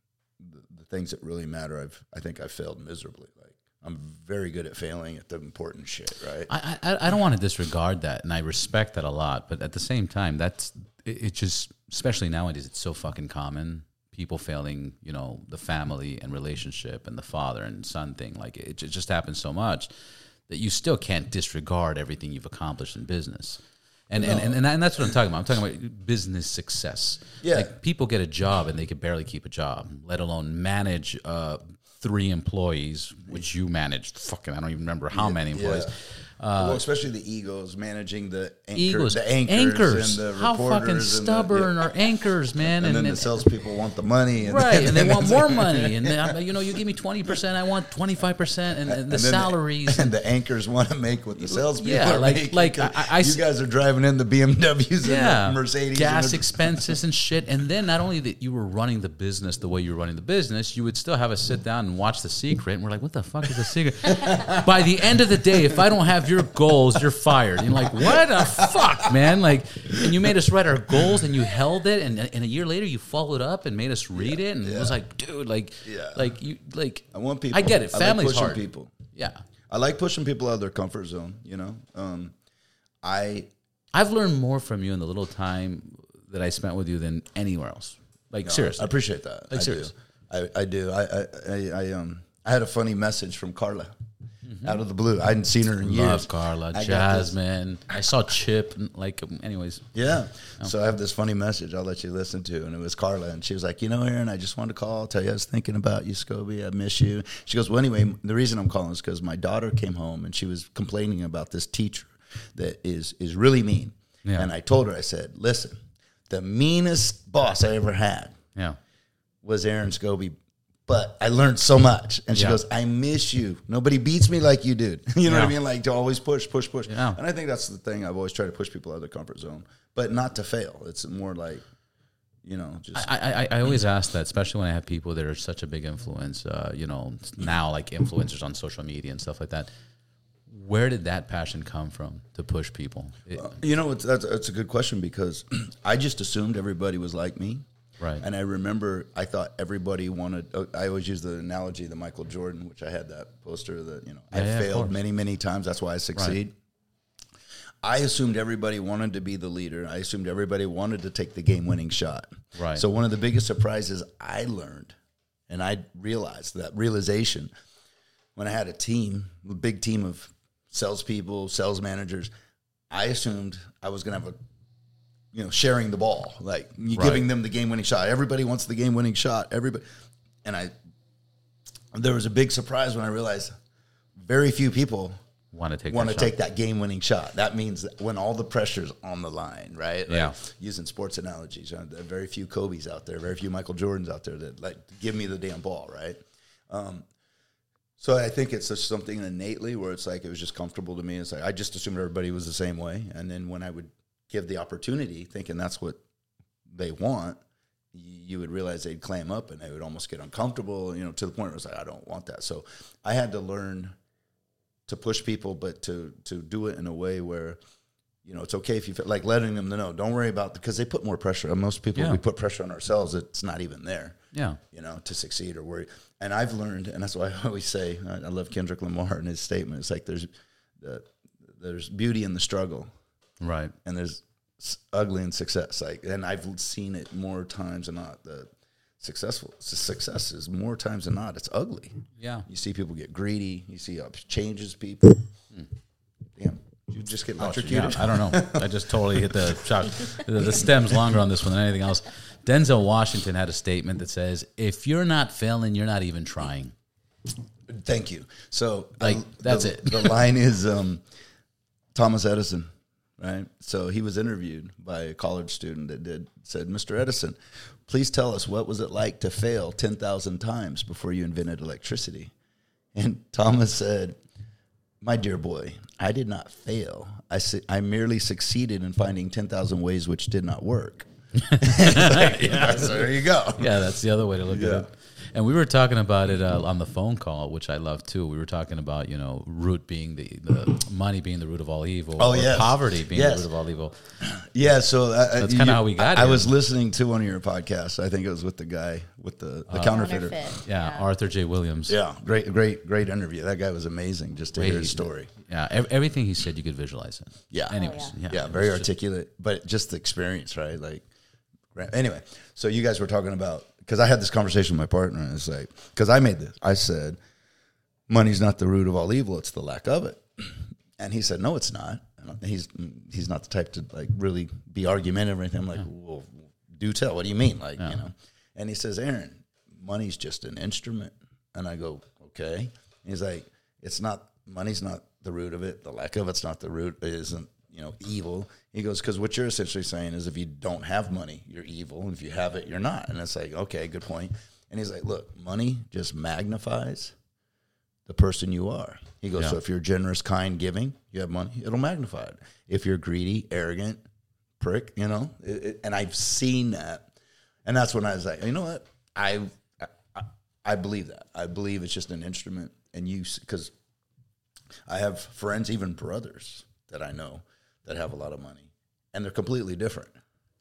the, the things that really matter. I've, I think I failed miserably. Like I'm very good at failing at the important shit, right? I, I I don't want to disregard that, and I respect that a lot. But at the same time, that's it, it. Just especially nowadays, it's so fucking common. People failing, you know, the family and relationship, and the father and son thing. Like it, it just happens so much that you still can't disregard everything you've accomplished in business. And, and, and, and that's what I'm talking about. I'm talking about business success. Yeah. Like people get a job and they could barely keep a job, let alone manage uh, three employees, which you managed. Fucking, I don't even remember how many employees. Uh, well, especially the egos managing the anchor, Egos, the anchors, anchors. and the how reporters fucking and the- stubborn yeah. are anchors, [laughs] man? And, then the salespeople want the money, and right, and they [laughs] want more money, [laughs] and then, you know, you give me twenty percent, I want twenty five percent, and, and the and then salaries. and the anchors want to make what the salespeople Yeah, like- making. like, I- I- you guys are driving in the BMWs yeah, and the Mercedes, gas and the, expenses and shit. And then not only that you were running the business the way you were running the business, you would still have us sit down and watch The Secret. And we're like, what the fuck is The Secret? By the end of the day, if I don't have your goals, you're fired. And you're like, what the fuck, man? Like, and you made us write our goals and you held it. And, and a year later, you followed up and made us read it. And it was like, dude, like, Yeah. like you, like, I want people. I get it. I like pushing hard. people. Yeah. I like pushing people out of their comfort zone. You know, um, I I've learned more from you in the little time that I spent with you than anywhere else. Like, seriously. I appreciate that. Like, I serious. do. I, I do. I, I, I um I had a funny message from Carla out of the blue. I hadn't seen her in years. Mm-hmm. Love Carla, I Jasmine. I saw Chip. Like, anyways, Yeah. Oh. So I have this funny message I'll let you listen to. And it was Carla. And she was like, You know, Aaron, I just wanted to call, tell you I was thinking about you, Scoby. I miss you. She goes, Well, anyway, the reason I'm calling is because my daughter came home and she was complaining about this teacher that is is really mean. Yeah. And I told her, I said, Listen, the meanest boss I ever had yeah, was Aaron Scoby. But I learned so much. And she Yeah. goes, I miss you. Nobody beats me like you did. [laughs] you know what I mean? Like to always push, push, push. Yeah. And I think that's the thing. I've always tried to push people out of their comfort zone, but not to fail. It's more like, you know, just I, I, I always ask that, especially when I have people that are such a big influence. Uh, you know, now like influencers on social media and stuff like that. Where did that passion come from to push people? It- You know, it's, that's, that's a good question because [clears throat] I just assumed everybody was like me. Right. And I remember I thought everybody wanted, uh, I always use the analogy of the Michael Jordan, which I had that poster that, you know, I Yeah, failed many, many times. That's why I succeed. I assumed everybody wanted to be the leader. I assumed everybody wanted to take the game winning shot. Right. So one of the biggest surprises I learned, and I realized that realization when I had a team, a big team of salespeople, sales managers, I assumed I was going to have a, you know, sharing the ball, like you Right. giving them the game winning shot. Everybody wants the game winning shot. Everybody, and I, there was a big surprise when I realized very few people Want to take want to that take that game winning shot. That means that when all the pressure's on the line, right? Like, Yeah. using sports analogies, there are very few Kobe's out there, very few Michael Jordans out there that like give me the damn ball, right? Um, so I think it's just something innately where it's like it was just comfortable to me. It's like I just assumed everybody was the same way, and then when I would give the opportunity, thinking that's what they want, you would realize they'd clam up and they would almost get uncomfortable, you know, to the point where it's like I don't want that. So I had to learn to push people, but to to do it in a way where you know it's okay if you feel like letting them know. Don't worry about because they put more pressure. on Most people Yeah. we put pressure on ourselves. It's not even there. Yeah. You know, to succeed or worry. And I've learned, and that's why I always say I, I love Kendrick Lamar and his statement. It's like there's the, there's beauty in the struggle, Right. and there's ugly in success. Like, and I've seen it more times than not. The successful s- success is more times than not. It's ugly. Yeah. You see people get greedy. You see it changes people. Damn, you just get Yeah, electrocuted. I don't know. I just totally hit the [laughs] shot. The, the stem's longer on this one than anything else. Denzel Washington had a statement that says, "If you're not failing, you're not even trying." Thank you. So, Like, that's the, it. the line is um, Thomas Edison, right? So he was interviewed by a college student that did said, "Mr. Edison, please tell us what was it like to fail ten thousand times before you invented electricity?" And Thomas said, "My dear boy, I did not fail. I su- I merely succeeded in finding ten thousand ways which did not work." [laughs] [laughs] yeah, so there you go. Yeah, that's the other way to look Yeah. at it. And we were talking about it uh, on the phone call, which I love too. We were talking about you know root being the, the [clears throat] money being the root of all evil. Oh, or yes. poverty being Yes. the root of all evil. Yeah, so uh, That's kinda how we got I, I was listening to one of your podcasts. I think it was with the guy with the, the counterfeiter. Counterfeit. Yeah, Arthur J. Williams. Yeah, great, great, great interview. That guy was amazing. Just to hear his story. Yeah, ev- everything he said, you could visualize it. Yeah. Oh, Anyways, yeah, Yeah, very was just- articulate, but just the experience, right? Like, right. anyway, so you guys were talking about because I had this conversation with my partner, and it's like because I made this. I said, "Money's not the root of all evil; it's the lack of it." [clears throat] And he said, "No, it's not." And he's he's not the type to like really be argumentative or anything. I'm like, "Well, do tell. What do you mean?" Like, you know. And he says, "Aaron, money's just an instrument." And I go, "Okay." And he's like, "It's not. Money's not the root of it. The lack of it's not the root. It isn't." You know, evil. He goes, because what you're essentially saying is if you don't have money, you're evil. And if you have it, you're not. And it's like, okay, good point. And he's like, look, money just magnifies the person you are. He goes, Yeah. so if you're generous, kind, giving, you have money, it'll magnify it. If you're greedy, arrogant, prick, you know, it, it- and I've seen that, and that's when I was like, you know what, I, I, I believe that. I believe it's just an instrument, and you because I have friends, even brothers that I know that have a lot of money, and they're completely different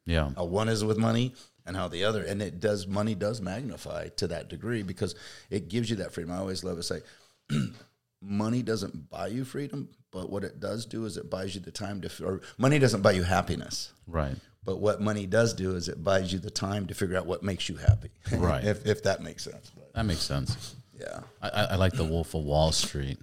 Yeah, how one is with money and how the other and it does money does magnify to that degree because it gives you that freedom i always love to [clears throat] say money doesn't buy you freedom but what it does do is it buys you the time to or money doesn't buy you happiness right. but what money does do is it buys you the time to figure out what makes you happy [laughs] Right. if, if that makes sense but That makes sense. yeah I, I I like the Wolf of Wall Street.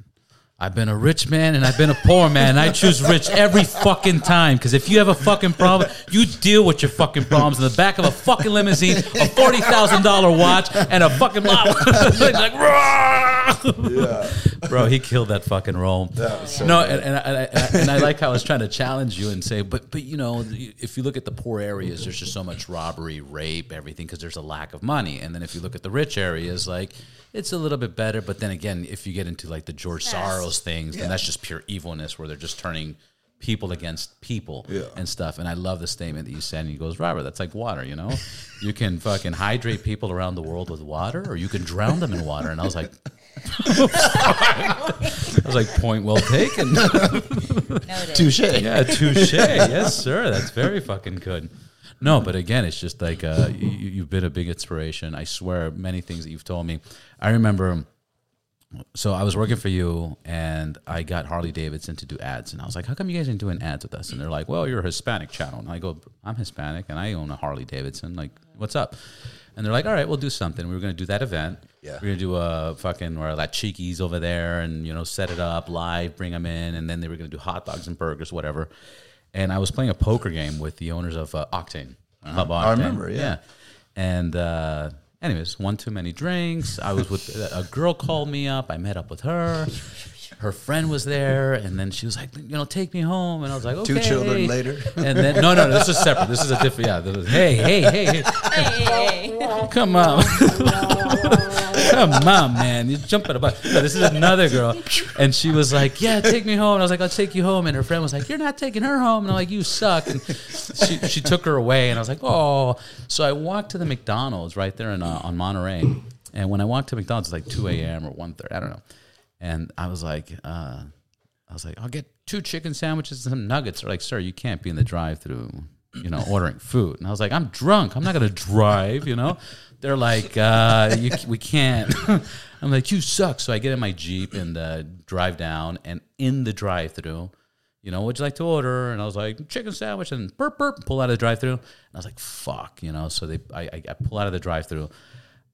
I've been a rich man and I've been a poor man. I choose rich every fucking time. Because if you have a fucking problem, you deal with your fucking problems in the back of a fucking limousine, a forty thousand dollar watch, and a fucking [laughs] like, [laughs] "Rah!" Bro, he killed that fucking role. so no, and, and, I, and, I, and I like how I was trying to challenge you and say, but but you know, if you look at the poor areas, there's just so much robbery, rape, everything because there's a lack of money. And then if you look at the rich areas, like it's a little bit better. But then again, if you get into like the George Yes. Soros things, then that's just pure evilness where they're just turning people against people Yeah. and stuff. And I love the statement that you said. And he goes, Robert, that's like water, you know? you can fucking hydrate people around the world with water, or you can drown them in water. And I was like, I was like, point well taken. Touche Yeah, touche. yes, sir. That's very fucking good. No, but again, it's just like uh, you, you've been a big inspiration. I swear, many things that you've told me. I remember. So I was working for you, and I got Harley Davidson to do ads, and I was like, "How come you guys ain't doing ads with us?" And they're like, "Well, you're a Hispanic channel." And I go, "I'm Hispanic, and I own a Harley Davidson. Like, what's up?" And they're like, "All right, we'll do something. We were going to do that event. Yeah. We're to do a fucking or that cheekies over there, and you know, set it up live, bring them in, and then they were to do hot dogs and burgers, whatever." And I was playing a poker game with the owners of uh, Octane. Hub Octane. I remember, yeah. And uh, anyways, one too many drinks. I was with a girl called me up. I met up with her. Her friend was there, and then she was like, "You know, take me home." And I was like, "Okay." Two children later. And then no, no, this is separate. This is a different. Yeah. is- hey, hey, hey, hey, Hey. come on, [laughs] come on, man! You jump at a butt. No, this is another girl, and she was like, "Yeah, take me home." And I was like, "I'll take you home." And her friend was like, "You're not taking her home." And I'm like, "You suck." And she she took her away, and I was like, "Oh." So I walked to the McDonald's right there in uh, on Monterey, and when I walked to McDonald's, it's like 2 a.m. or 1.30, I don't know, and I was like. uh I was like, I'll get two chicken sandwiches and some nuggets. They're like, sir, you can't be in the drive-through, you know, ordering food. And I was like, I'm drunk. I'm not gonna drive, you know. They're like, uh, you, we can't. [laughs] I'm like, you suck. So I get in my jeep and uh, drive down, and in the drive-through, you know, what'd you like to order? And I was like, chicken sandwich, and burp burp. Pull out of the drive-through, and I was like, fuck, you know. So they, I, I, I pull out of the drive-through.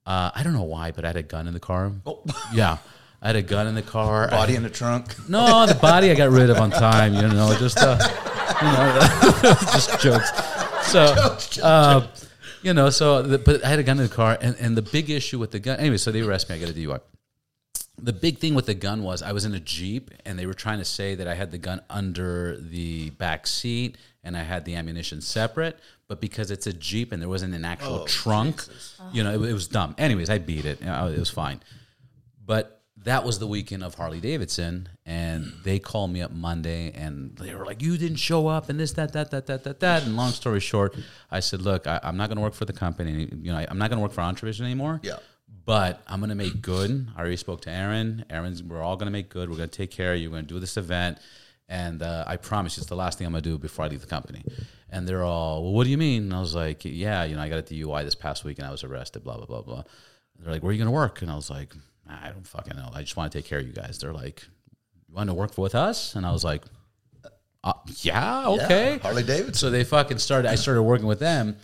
Uh, I don't know why, but I had a gun in the car. Oh. Yeah. I had a gun in the car. I body in the trunk [laughs] no, the body I got rid of on time. You know, just uh, you know, [laughs] just jokes. So, uh, you know, so the, but I had a gun in the car, and, and the big issue with the gun. Anyway, so they arrest me. I got a DUI. The big thing with the gun was I was in a jeep, and they were trying to say that I had the gun under the back seat, and I had the ammunition separate. But because it's a jeep and there wasn't an actual trunk, you know, it, it was dumb. Anyways, I beat it. You know, it was fine. But that was the weekend of Harley Davidson, and they called me up Monday, and they were like, "You didn't show up," and this, that, that, that, that, that, that. And long story short, I said, "Look, I, I'm not going to work for the company. You know, I, I'm not going to work for Entravision anymore." Yeah. but I'm gonna make good. I already spoke to Aaron. Aaron's we're all gonna make good. We're gonna take care of you. We're gonna do this event, and uh, I promise it's the last thing I'm gonna do before I leave the company. And they're all, well, what do you mean? And I was like, yeah, you know, I got a DUI this past week and I was arrested. Blah blah blah blah. They're like, where are you gonna work? And I was like, I don't fucking know. I just want to take care of you guys. They're like, you want to work with us? And I was like, uh, yeah, okay. Yeah, Harley Davidson. So they fucking started. I started working with them,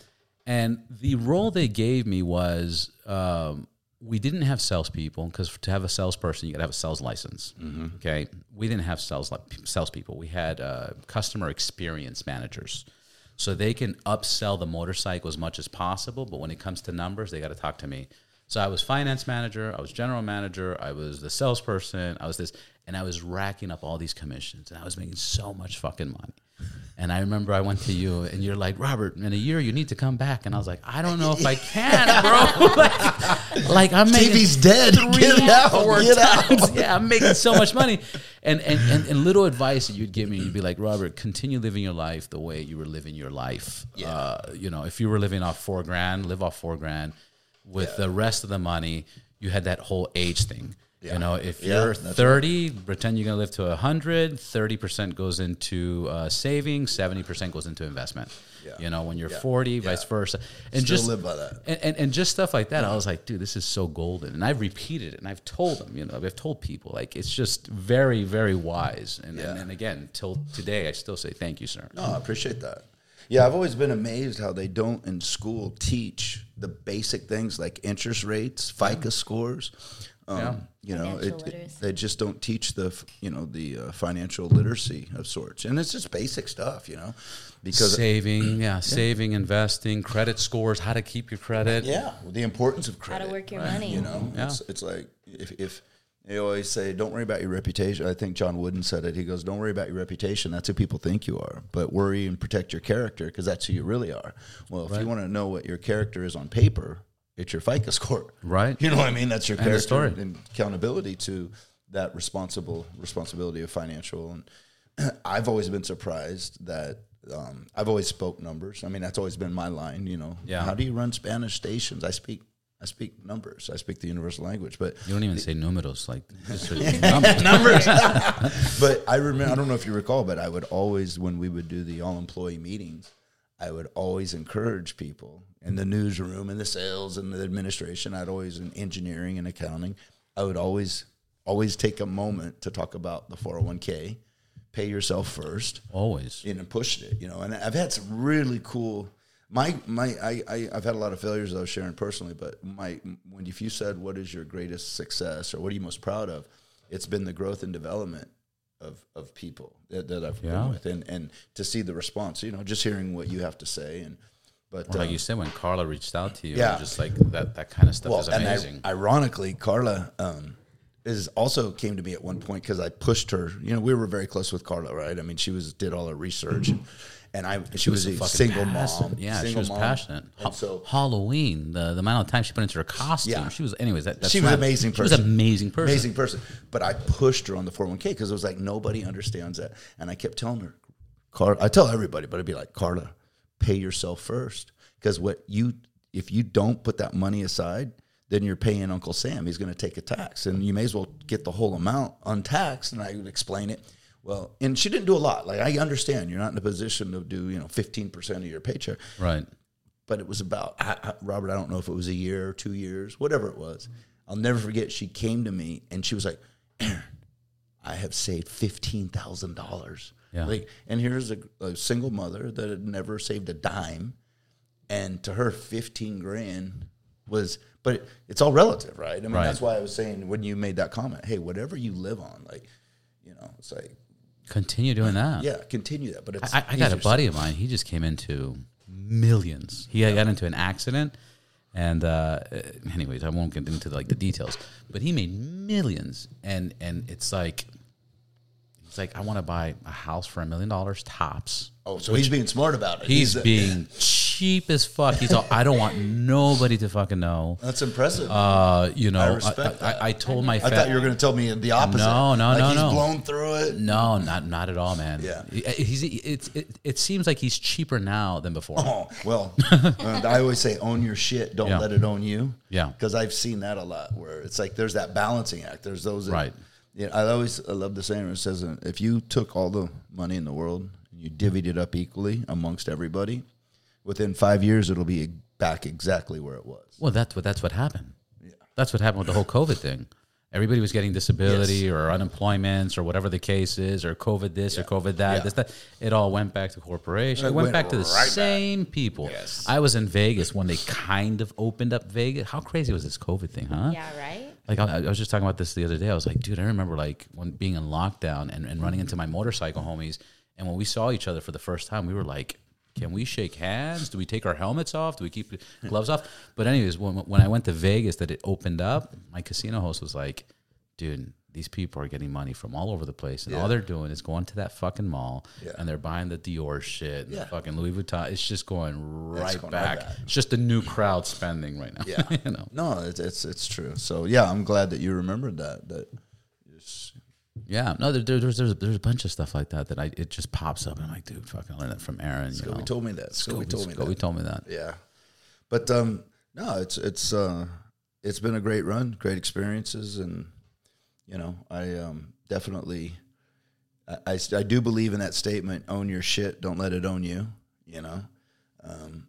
and the role they gave me was um, we didn't have salespeople because to have a salesperson, you got to have a sales license. Okay, we didn't have sales salespeople. We had uh, customer experience managers, so they can upsell the motorcycle as much as possible. But when it comes to numbers, they got to talk to me. So I was finance manager, I was general manager, I was the salesperson, I was this, and I was racking up all these commissions, and I was making so much fucking money. And I remember I went to you, and you're like, Robert, in a year you need to come back, and I was like, I don't know if I can, [laughs] bro. [laughs] like, like, I'm making TV's dead. Get out. Get [laughs] out. Yeah, I'm making so much money. And, and and and little advice that you'd give me, you'd be like, Robert, continue living your life the way you were living your life. Yeah. Uh, you know, if you were living off four grand, live off four grand. With the rest of the money, you had that whole age thing. You know, if Yeah, you're that's 30, pretend you're going to live to 100, 30% goes into uh, saving, 70% goes into investment. Yeah. You know, when you're Yeah. 40, vice versa. And Still just live by that. and, and, and just stuff like that. I was like, dude, this is so golden. And I've repeated it and I've told them, you know, I've told people like it's just very, very wise. And, and, and again, till today, I still say thank you, sir. No, I appreciate that. Yeah, I've always been amazed how they don't in school teach the basic things like interest rates, FICA scores. Um, Yeah. You know, it, it- they just don't teach the you know the uh, financial literacy of sorts, and it's just basic stuff, you know, because saving, [clears throat] yeah, saving, investing, credit scores, how to keep your credit. yeah, the importance of credit, How to work your money. You know, Yeah. it's, it's like if, if they always say, "Don't worry about your reputation." I think John Wooden said it. He goes, "Don't worry about your reputation. That's who people think you are, but worry and protect your character because that's who you really are." Well, if you want to know what your character is on paper, it's your FICA score, Right. You know what I mean? That's your of character and accountability to that responsible responsibility of financial. And [clears throat] I've always been surprised that. Um, I've always spoke numbers. I mean, that's always been my line. You know, Yeah. How do you run Spanish stations? I speak I speak numbers. I speak the universal language. But You don't even say numeros, like just a number. [laughs] numbers. [laughs] [laughs] but I remember. I don't know if you recall, but I would always, when we would do the all employee meetings, I would always encourage people in the newsroom, in the sales, and the administration. I'd always in engineering and accounting. I would always, always take a moment to talk about the four hundred one k. Pay yourself first Always. you know, pushed it, you know, and I've had some really cool. My my I, I I've had a lot of failures that I was sharing personally, but my when if you said what is your greatest success or what are you most proud of, it's been the growth and development of of people that, that I've Yeah. been with, and and to see the response, you know, just hearing what you have to say, and but Or like uh, you said, when Carla reached out to you, Yeah. just like that, that kind of stuff is and I- amazing. ironically, Carla um, is also came to me at one point because I pushed her. You know, we were very close with Carla, right? I mean, she was did all her research, and, and I she, was, so a single passionate. mom. Yeah, she was mom. passionate. Ha- so Halloween, the, the amount of time she put into her costume, Yeah. she was. Anyways, that, that's she was not- an amazing She was person. an amazing person. amazing person. But I pushed her on the 401k because it was like nobody understands that. And I kept telling her, Carla, I tell everybody, but I'd be like, Carla, pay yourself first. Because what you, if you don't put that money aside, then you're paying Uncle Sam. He's going to take a tax, and you may as well get the whole amount untaxed. And I would explain it. Well, and she didn't do a lot. Like I understand, you're not in a position to do you know 15 percent of your paycheck Right. but it was about I, I, Robert. I don't know if it was a year or two years, whatever it was. I'll never forget. She came to me and she was like, "Aaron, [clears throat] I have saved fifteen thousand dollars." Yeah. Like, and here's a, a single mother that had never saved a dime, and to her, fifteen grand was. But it's all relative, right? I mean, Right. that's why I was saying when you made that comment, hey, whatever you live on, like, you know, it's like, Continue doing that. yeah, continue that. But it's I, I got a buddy of mine. He just came into millions. He got into an accident, and uh, anyways, I won't get into like the details. But he made millions, and and it's like, it's like I want to buy a house for a million dollars tops. Oh, so he's being smart about it. He's a- being cheap cheap as fuck. He's all, I don't want nobody to fucking know. That's impressive. Uh, you know, I I, respect I, that. I, told my I fa- thought you were going to tell me the opposite. No, no, like no, he's no. blown through it. No, not not at all, man. Yeah. He's it, it, it seems like he's cheaper now than before. Oh well, [laughs] uh, I always say own your shit. Don't Yeah. let it own you. Yeah. because I've seen that a lot. Where it's like there's that balancing act. There's those. That, Right. Yeah, I always I love the saying. Where it says uh, if you took all the money in the world and you divvied it up equally amongst everybody, within five years it'll be back exactly where it was. Well, that's what that's what happened. Yeah. That's what happened with the whole COVID thing. Everybody was getting disability or unemployments or whatever the case is, or COVID this or COVID that. Yeah. This that. It all went back to corporations. It, It went, went back to the right back. same people. Yes. I was in Vegas when they kind of opened up Vegas. How crazy was this COVID thing, huh? Yeah, right? Like I, I was just talking about this the other day. I was like, dude, I remember like when being in lockdown and, and running into my motorcycle homies, and when we saw each other for the first time, we were like, can we shake hands? Do we take our helmets off? Do we keep gloves off? But anyways, when when I went to Vegas, that it opened up, my casino host was like, dude. These people are getting money from all over the place, and all they're doing is going to that fucking mall, Yeah. and they're buying the Dior shit, and the fucking Louis Vuitton. It's just going right going right back. back. It's just a new crowd spending right now. [laughs] Yeah, you know. No, it's, it's it's true. So yeah, I'm glad that you remembered that. That Yeah, no, there, there, there's, there's there's a bunch of stuff like that that I it just pops up and I'm like, dude, fucking learn that from Aaron. You know, told me that. Scoby Scoby- told me Scoby that. told me that. Yeah, but um, no, it's it's uh, it's been a great run, great experiences, and you know, I um, definitely, I, I, I do believe in that statement: own your shit, don't let it own you. You know, um,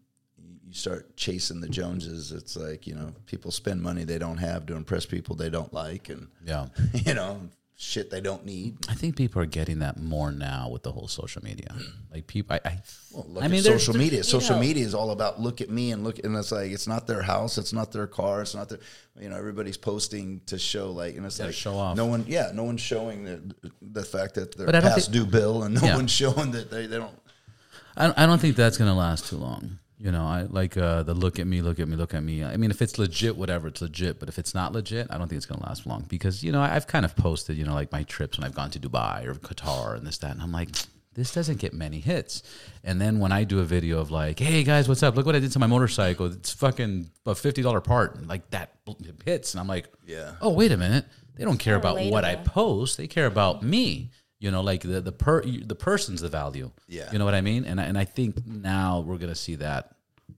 you start chasing the Joneses. It's like you know, people spend money they don't have to impress people they don't like, and Yeah, [laughs] you know, shit they don't need. I think people are getting that more now with the whole social media. Like people, I, I, Well, look I at mean, social media. Social know- media is all about look at me and look, and it's like it's not their house, it's not their car, it's not their, you know, everybody's posting to show like, and it's Yeah, like show off. No one, yeah, no one's showing the the fact that they're past think- due bill, and no Yeah. one's [laughs] showing that they, they don't. I, I don't think that's gonna last too long. You know, I like uh, the look at me, look at me, look at me. I mean, if it's legit, whatever, it's legit. But if it's not legit, I don't think it's gonna last long because you know I- I've kind of posted, you know, like my trips when I've gone to Dubai or Qatar and this that, and I'm like, this doesn't get many hits. And then when I do a video of like, hey guys, what's up? Look what I did to my motorcycle. It's fucking a fifty dollar part, and like that hits, and I'm like, Yeah. Oh wait a minute, they don't care about what I post. They care about me. You know, like the the per the person's the value. Yeah. You know what I mean? And I, and I think now we're gonna see that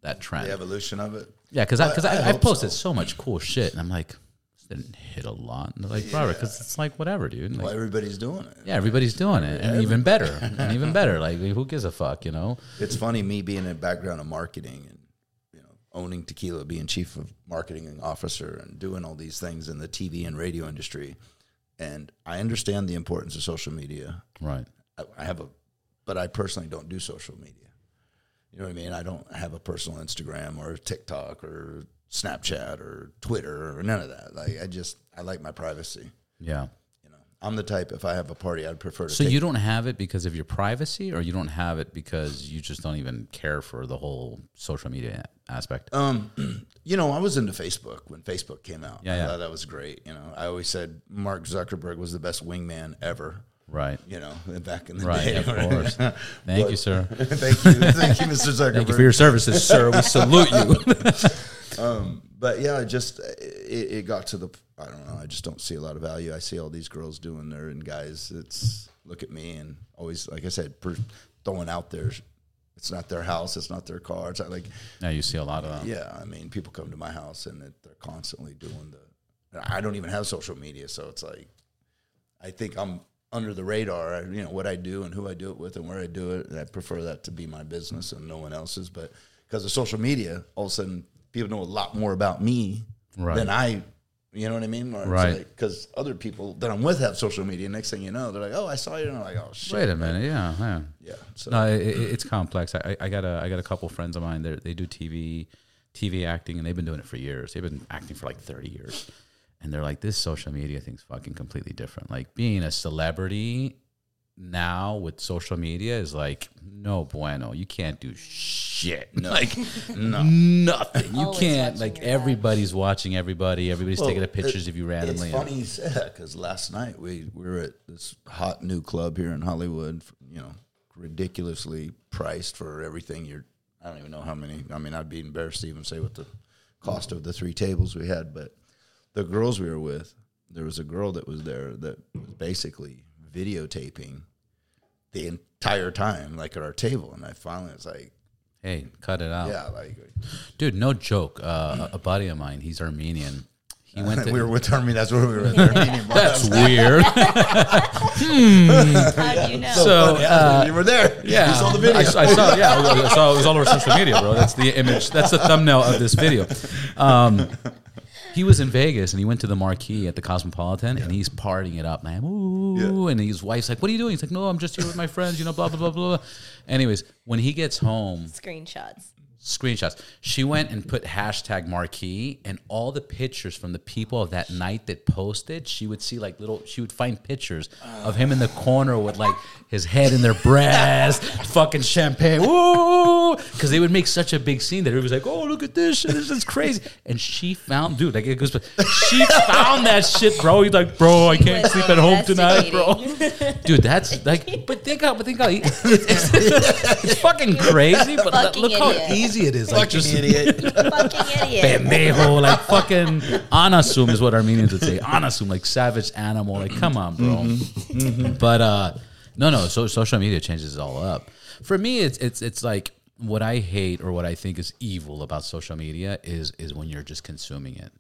that trend. The evolution of it. yeah, because I because I- I I, posted so. so. much cool shit, and I'm like, didn't hit a lot. And like, brother, because it's like whatever, dude. Like, Well, everybody's doing it. yeah, everybody's doing it, and even better, and even better. Like, who gives a fuck? You know? It's funny me being in a background of marketing and you know owning tequila, being chief of marketing and officer, and doing all these things in the TV and radio industry. And I understand the importance of social media. Right. I, I have a, but I personally don't do social media. You know what I mean? I don't have a personal Instagram or TikTok or Snapchat or Twitter or none of that. Like I just I like my privacy. Yeah. I'm the type if I have a party, I'd prefer to. So you don't have it because of your privacy, or you don't have it because you just don't even care for the whole social media aspect. Um, [clears throat] you know, I was into Facebook when Facebook came out. Yeah, I yeah. thought that was great. You know, I always said Mark Zuckerberg was the best wingman ever. Right. You know, [laughs] back in the Right. day. Of course. [laughs] Thank you, sir. [laughs] thank you, thank you, Mr. Zuckerberg. Thank you for your services, sir. We salute you. Um, but yeah, it just it, it got to the I don't know. I just don't see a lot of value. I see all these girls doing there, and guys, it's look at me and always like I said, per, throwing out there. It's not their house. It's not their car. It's not like yeah, you see a lot of them. yeah. I mean, people come to my house and it, they're constantly doing the. I don't even have social media, so it's like I think I'm under the radar. I, you know what I do and who I do it with and where I do it. And I prefer that to be my business and no one else's. But because of social media, all of a sudden people know a lot more about me Right. than I. You know what I mean? Right. Because other people that I'm with have social media. Next thing you know, they're like, "Oh, I saw you," and I'm like, "Oh shit." Wait a minute. Yeah. Yeah. Yeah. So No, it, it, it's complex. I, I- got a I got a couple friends of mine. They they do TV TV acting, and they've been doing it for years. They've been acting for like thirty years, and they're like, this social media thing's fucking completely different. Like being a celebrity now with social media is like no bueno. You can't do shit. Like [laughs] no. nothing. You Always can't. Like your back. everybody's watching everybody. Everybody's Well, taking the pictures it- of you randomly. It's funny you say that because last night we, we were at this hot new club here in Hollywood. You know, ridiculously priced for everything. You're, I don't even know how many. I mean, I'd be embarrassed to even say what the cost of the three tables we had, but the girls we were with, there was a girl that was there that was basically videotaping the entire time, like at our table. And I finally was like, Hey, cut it out, yeah, like dude. No joke. Uh, a a buddy of mine, he's Armenian. He went [laughs] to. we were with Army. That's where we were [laughs] at. Their [laughs] that's weird. How you know? so, uh, you were there. Yeah, you saw the video. I, I saw. Yeah, I saw. It was all over social media, bro. That's the image. That's the thumbnail of this video. Um, he was in Vegas and he went to the marquee at the Cosmopolitan and he's partying it up, man. Ooh, and his wife's like, "What are you doing?" He's like, "No, I'm just here with my friends." You know, blah blah blah blah. blah. Anyways, when he gets home, Screenshots. Screenshots. She went and put hashtag marquee and all the pictures from the people of that night that posted. She would see like little. She would find pictures of him in the corner with like his head in their breast, [laughs] fucking champagne, woo, because they would make such a big scene that everybody was like, "Oh, look at this shit! This is crazy." And she found, dude, like it goes. She found that shit, bro. He's like, "Bro, I can't sleep at home tonight, bro." Dude, that's like, but think out, but think out, [laughs] it's, it's, it's fucking crazy. But Fucking look how idiot. Easy it is. Like just idiot. [laughs] Fucking idiot. pendejo, like fucking anasum is what Armenians would say. Anasum, like savage animal. Like, come on, bro. But uh, no, no. So social media changes it all up. For me, it's it's it's like what I hate or what I think is evil about social media is is when you're just consuming it.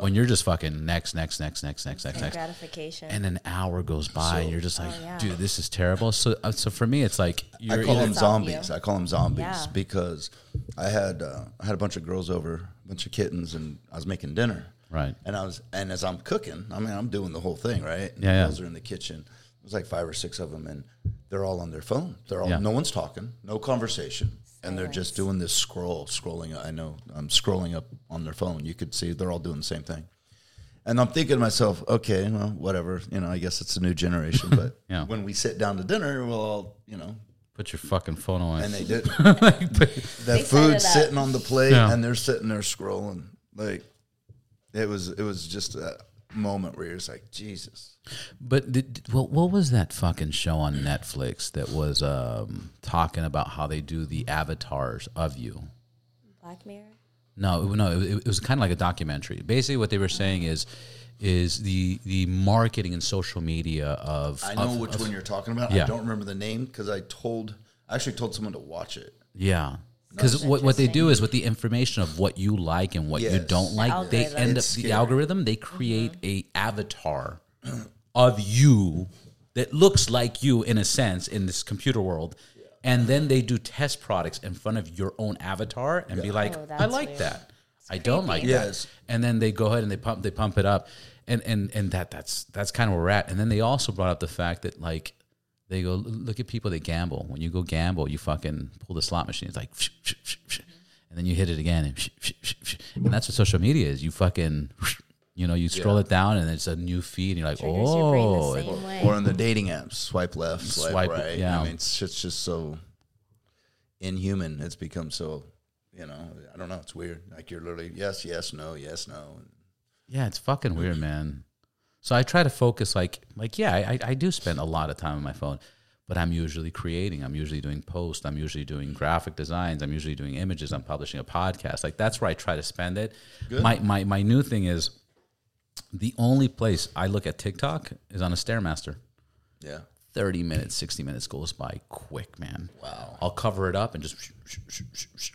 When you're just fucking next, next, next, next, next, next, next, Gratification. and an hour goes by, and you're just like, yeah. dude, this is terrible. So, uh, so for me, it's like you're I call them zombies. you. I call them zombies Yeah. because I had uh, I had a bunch of girls over, a bunch of kittens, and I was making dinner. Right. And I was, and as I'm cooking, I mean, I'm doing the whole thing, right? Yeah, yeah. The girls are in the kitchen. There's like five or six of them, and they're all on their phone. They're all Yeah. no one's talking, no conversation, and they're just doing this scroll, scrolling. I know I'm scrolling up on their phone. You could see they're all doing the same thing. And I'm thinking to myself, okay, well, whatever. You know, I guess it's a new generation. But [laughs] Yeah. when we sit down to dinner, we'll all, you know, put your fucking phone away. and they did. [laughs] Like, [laughs] The food's sitting on the plate, Yeah. and they're sitting there scrolling. Like it was, it was just a moment where you're just like, Jesus. But did, what what was that fucking show on Netflix that was um, talking about how they do the avatars of you? Black Mirror. No, it- no, it, it was kind of like a documentary. Basically, what they were saying is is the the marketing and social media of I know of- which of- one you're talking about. Yeah. I don't remember the name because I told, I actually told someone to watch it. Yeah. Because what, what they do is with the information of what you like and what you don't like, they end up It's the algorithm. They mm-hmm. create a avatar of you that looks like you in a sense in this computer world, and then they do test products in front of your own avatar and be like, Oh, "I like weird. that. I don't like creepy. that." And then they go ahead and they pump they pump it up, and and and that that's that's kind of where we're at. And then they also brought up the fact that like they go look at people that gamble. When you go gamble, you fucking pull the slot machine. It's like, mm-hmm. and then you hit it again, and, and that's what social media is. You fucking, [laughs] you know, you scroll it down, and it's a new feed, and you're like, Triggers your brain oh, the. Or on the dating apps, swipe left, swipe, Swipe- right. yeah. I mean, it's just, just so inhuman. It's become so, you know, I don't know. It's weird. Like you're literally yes, yes, no, yes, no. yeah, it's fucking weird, man. So I try to focus, like, like yeah, I, I do spend a lot of time on my phone, but I'm usually creating. I'm usually doing posts. I'm usually doing graphic designs. I'm usually doing images. I'm publishing a podcast. Like that's where I try to spend it. My my my new thing is the only place I look at TikTok is on a stairmaster. Yeah. 30 minutes, 60 minutes goes by quick, man. Wow. I'll cover it up and just,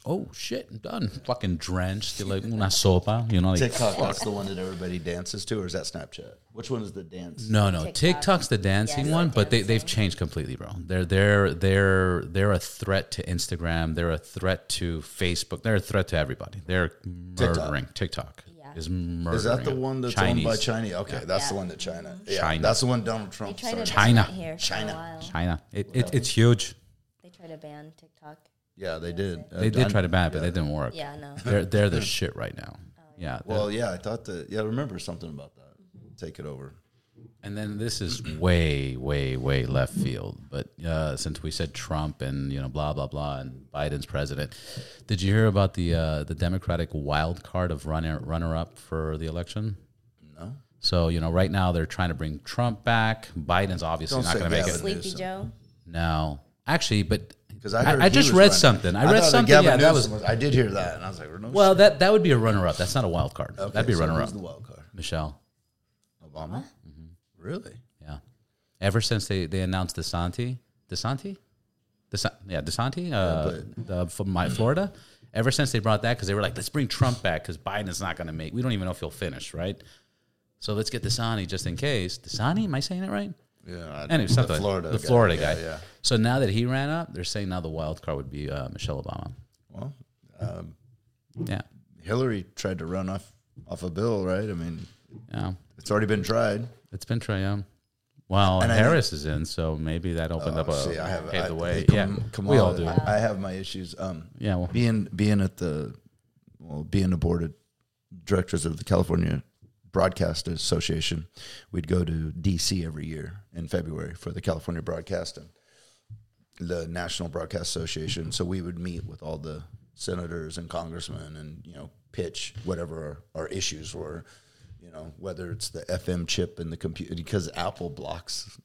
oh shit, I'm done. Fucking drenched. You're like una sopa, you know? Like, TikTok, that's the one that everybody dances to, or is that Snapchat? Which one is the dance? no, no. TikTok. TikTok's the dancing Yes, one, but they, they've changed completely, bro. They're they're they're they're a threat to Instagram. They're a threat to Facebook. They're a threat to everybody. They're murdering TikTok. Yeah. Is murdering. Is that the one that's Chinese. owned by China? Okay, that's the one that China. Yeah, China. that's the one Donald Trump tried to. China. here China. China. It, it, it's huge. They tried to ban TikTok. Yeah, they did. Uh, They did try to ban it, but it didn't work. Yeah, no. They're they're the [laughs] shit right now. Yeah. they're- Well, yeah, I thought that. Yeah, I remember something about that. Take it over. And then this is way, way, way left field. But uh, since we said Trump and you know blah blah blah and Biden's president, did you hear about the uh, the Democratic wild card of runner runner up for the election? No. So you know right now they're trying to bring Trump back. Biden's obviously Don't not going to make it. Sleepy Joe. No, actually, but Because I, heard I just read running. something. I read thought that something, Gavin yeah, that Newsom was- I did hear that, and I was like, no Well, shit. that that would be a runner up. That's not a wild card. Okay, That'd be a so runner up. the wild card? Michelle. Obama. Really? Yeah. Ever since they, they announced DeSanti, DeSanti, Desa- yeah, DeSanti, uh, the, from my Florida. Ever since they brought that, because they were like, let's bring Trump back because Biden is not going to make. We don't even know if he'll finish, right? So let's get DeSanti just in case. DeSanti, am I saying it right? Yeah. I- Anyway, the something. Florida. the guy. Florida Yeah, guy. Yeah. So now that he ran up, they're saying now the wild card would be uh, Michelle Obama. Well, um, Yeah, Hillary tried to run off off a bill, right? I mean, yeah. it's already been tried. It's been Trey Young. Well, And Harris is in, so maybe that opened up a Oh, See, I have paved I, the way. Kam- yeah, Kamala, we all do. I, I have my issues. Um, Yeah, well, being being at the well, being the board of directors of the California Broadcast Association, we'd go to DC every year in February for the California Broadcasting, the National Broadcast Association. So we would meet with all the senators and congressmen, and you know, pitch whatever our, our issues were. You know, whether it's the FM chip in the computer because Apple blocks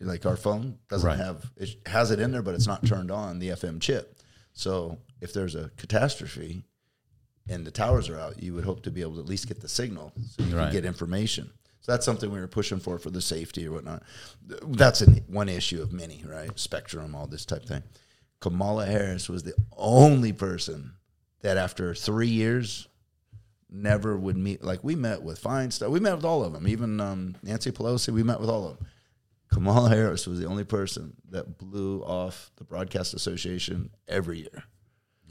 like our phone doesn't Right. have it has it in there, but it's not turned on the FM chip. So if there's a catastrophe and the towers are out, you would hope to be able to at least get the signal so you Right. can get information. So that's something we were pushing for for the safety or whatnot. That's an, one issue of many, right? Spectrum, all this type thing. Kamala Harris was the only person that after three years never would meet. Like we met with Feinstein, we met with all of them, even um, Nancy Pelosi. We met with all of them. Kamala Harris was the only person that blew off the Broadcast Association every year.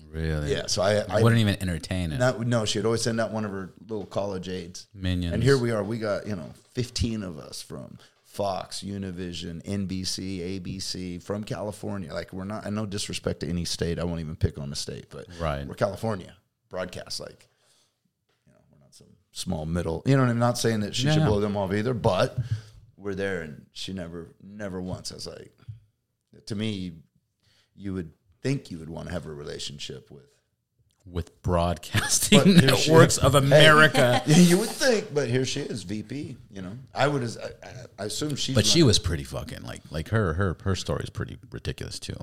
really. Yeah, so I, I wouldn't even entertain it. not, no, she'd always send out one of her little college aides. Minions. And here we are. We got, you know, 15 of us from Fox, Univision, NBC, ABC, from California. Like, we're not, and no disrespect to any state. I won't even pick on a state, but Right. we're California broadcast. Like, you know, we're not some small middle. You know, and I'm not saying that she Yeah, should no. blow them off either, but we're there and she never, never once. I was like, to me, you would think you would want to have a relationship with with broadcasting But networks of America. [laughs] you would think, but here she is, VP. You know, I would. I, I assume she. But she was pretty fucking like like her her her story is pretty ridiculous too.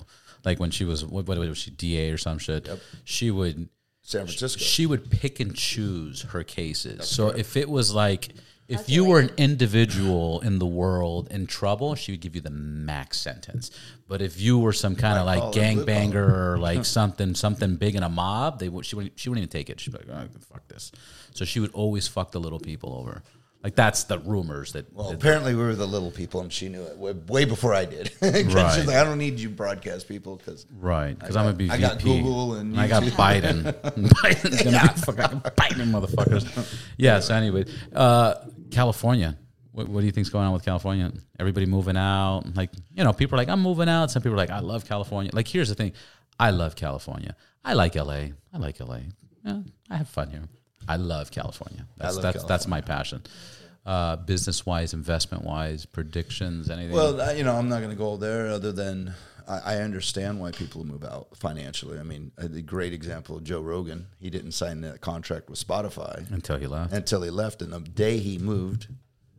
Like when she was what, what was she DA or some shit. She would San Francisco. she would pick and choose her cases. so if it was like if you were an individual in the world in trouble, she would give you the max sentence. But if you were some kind of like collar, blue gangbanger or [laughs] like something something big in a mob, they would she wouldn't she wouldn't even take it. She'd be like, oh, fuck this. So she would always fuck the little people over. Like that's the rumors that. well, that- apparently we were the little people, and she knew it way, way before I did. [laughs] Right. She's like, I don't need you broadcast people because Right, because I'm gonna be I VP. got Google and I got Biden. [laughs] Biden's gonna be fucking Biden, motherfuckers. Yeah. So anyway, uh, California. What, what do you think's going on with California? Everybody moving out. Like you know, people are like, I'm moving out. Some people are like, I love California. Like here's the thing, I love California. I like LA. I like LA. Yeah, I have fun here. I love California. That's love that's that's my passion. Uh, business wise, investment wise, predictions, anything. Well, you know, I'm not going to go there other than I, I understand why people move out financially. I mean, a the great example of Joe Rogan. He didn't sign that contract with Spotify until he left. until he left, and the day he moved,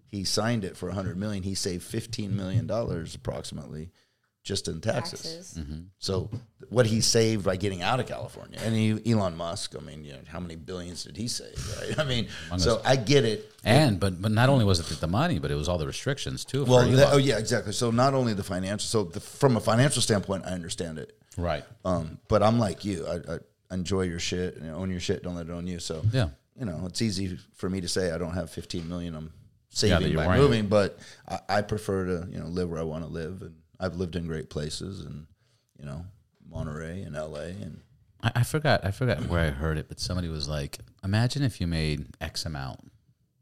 he signed it for 100 million. He saved 15 million dollars approximately just in Texas. Taxes. Mm-hmm. So what he saved by getting out of California, and he, Elon Musk, I mean, you know, how many billions did he save? Right? [laughs] I mean, so I get it. And but but not only was it the money, but it was all the restrictions too. Well, Elon. the- oh yeah, exactly. So not only the financial, so the, from a financial standpoint, I understand it. right. Um, but I'm like you. I, I enjoy your shit and own your shit. Don't let it own you. So Yeah. you know, it's easy for me to say I don't have 15 million. I'm saving you're by moving, but I, I prefer to you know live where I want to live, and I've lived in great places, and you know Monterey and L.A. and I, I forgot. I forgot where I heard it, but somebody was like, "Imagine if you made X amount,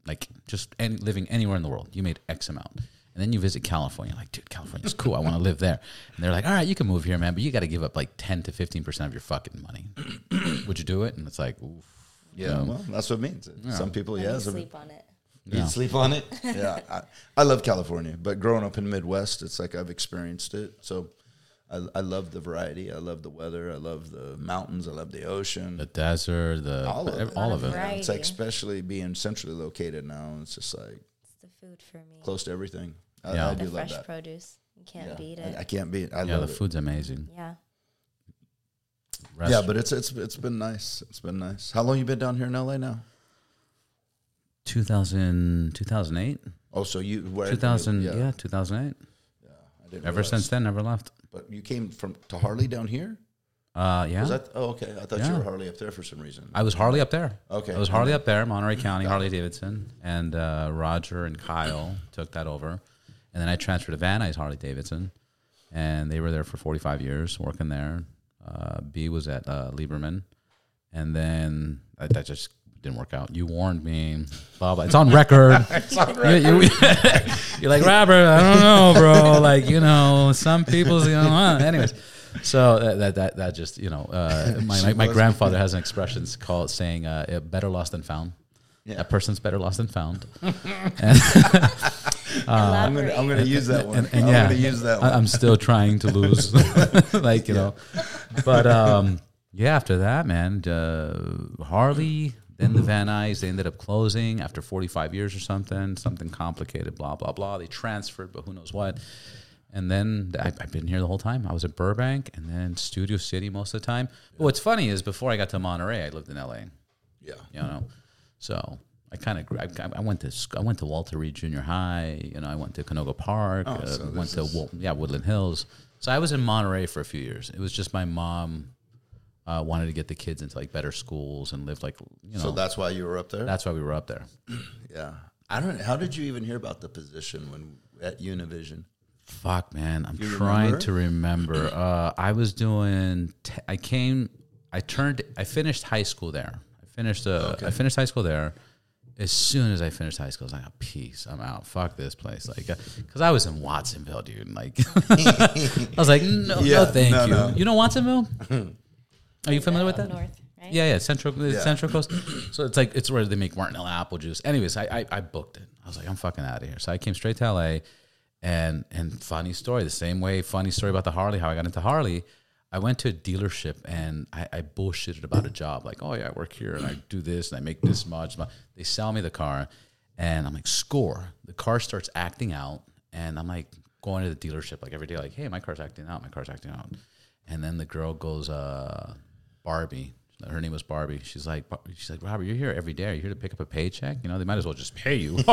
like just any, living anywhere in the world, you made X amount, and then you visit California. Like, dude, California's cool. I want to live there." And they're like, "All right, you can move here, man, but you got to give up like ten to fifteen percent of your fucking money. [clears throat] Would you do it?" And it's like, Oof. yeah, well, that's what it means. Some people, yeah, me some- sleep on it. You sleep on it? [laughs] yeah. I, I love California, but growing up in the Midwest, it's like I've experienced it. So I, I love the variety. I love the weather. I love the mountains. I love the ocean. the desert, the all of it. all of it. Right. It's like, especially being centrally located now, it's just like It's the food for me. close to everything. I, Yeah. I the do love fresh that. produce. You can't Yeah. beat it. I can't beat it. I Yeah, the love it. food's amazing. yeah. Rest- Yeah, but it's it's it's been nice. It's been nice. How long you been down here in LA now? 2000, 2008, Oh, so you where 2000, yeah, 2008. Yeah, I didn't Ever realize. since then, never left. But you came from to Harley down here. Uh, yeah. Was that? Oh, okay. I thought you were Harley up there for some reason. I was Harley up there. Okay. I was Harley up there, Monterey County, Harley Davidson, and uh, Roger and Kyle [coughs] took that over, and then I transferred to Van Nuys Harley Davidson, and they were there for 45 years working there. Uh, B was at uh, Liberman, and then that just didn't work out. You warned me, blah blah. It's on record. [laughs] it's on record. [laughs] You, are like Robert. I don't know, bro. Like you know, some people's you know. uh, anyways. So that, that that that just you know, uh, [laughs] my my, my grandfather has an expression called saying, uh, "Better lost than found." Yeah. That person's better lost than found. I'm gonna I'm gonna use that one. and, and I'm yeah, gonna use that I, one. I'm still trying to lose, like you know. But um, yeah, after that, man, uh, Harley, then the Van Nuys, they ended up closing after 45 years or something, something complicated, blah blah blah. They transferred, but who knows what. And then I, I've been here the whole time. I was at Burbank and then Studio City most of the time. But what's funny is before I got to Monterey, I lived in LA yeah. you know. So I kind of I, I went to I went to Walter Reed Junior High. You know, I went to Canoga Park. uh, Oh, so went to is- yeah Woodland Hills. So I was in Monterey for a few years. It was just my mom uh, wanted to get the kids into like better schools and live like you know. So that's why you were up there. that's why we were up there. [clears throat] yeah. I don't. How did you even hear about the position when at Univision? Fuck, man. I'm You trying remember? to remember. [clears throat] Uh, I was doing. T- I came. I turned. I finished high school there. I finished. Uh, I finished high school there. As soon as I finished high school, I was like, oh, "Peace, I'm out. Fuck this place." Like, because I was in Watsonville, dude. Like, [laughs] I was like, "No, Yeah, no, thank no, you." no. You know Watsonville? [laughs] Are you familiar with that? North, right? Yeah, yeah, Central Yeah. Central Coast. [clears throat] So it's like it's where they make Martinelli apple juice. Anyways, I, I I booked it. I was like, I'm fucking out of here. So I came straight to LA, and and funny story, the same way. Funny story about the Harley. How I got into Harley. I went to a dealership and I, I bullshitted about a job. Like, oh yeah, I work here and I do this and I make this much. They sell me the car, and I'm like, score. The car starts acting out, and I'm like going to the dealership like every day, like, hey, my car's acting out. My car's acting out. And then the girl goes, uh, Barbie. Her name was Barbie. She's like, she's like, Robert, you're here every day. Are you here to pick up a paycheck? You know, they might as well just pay you. [laughs] [laughs]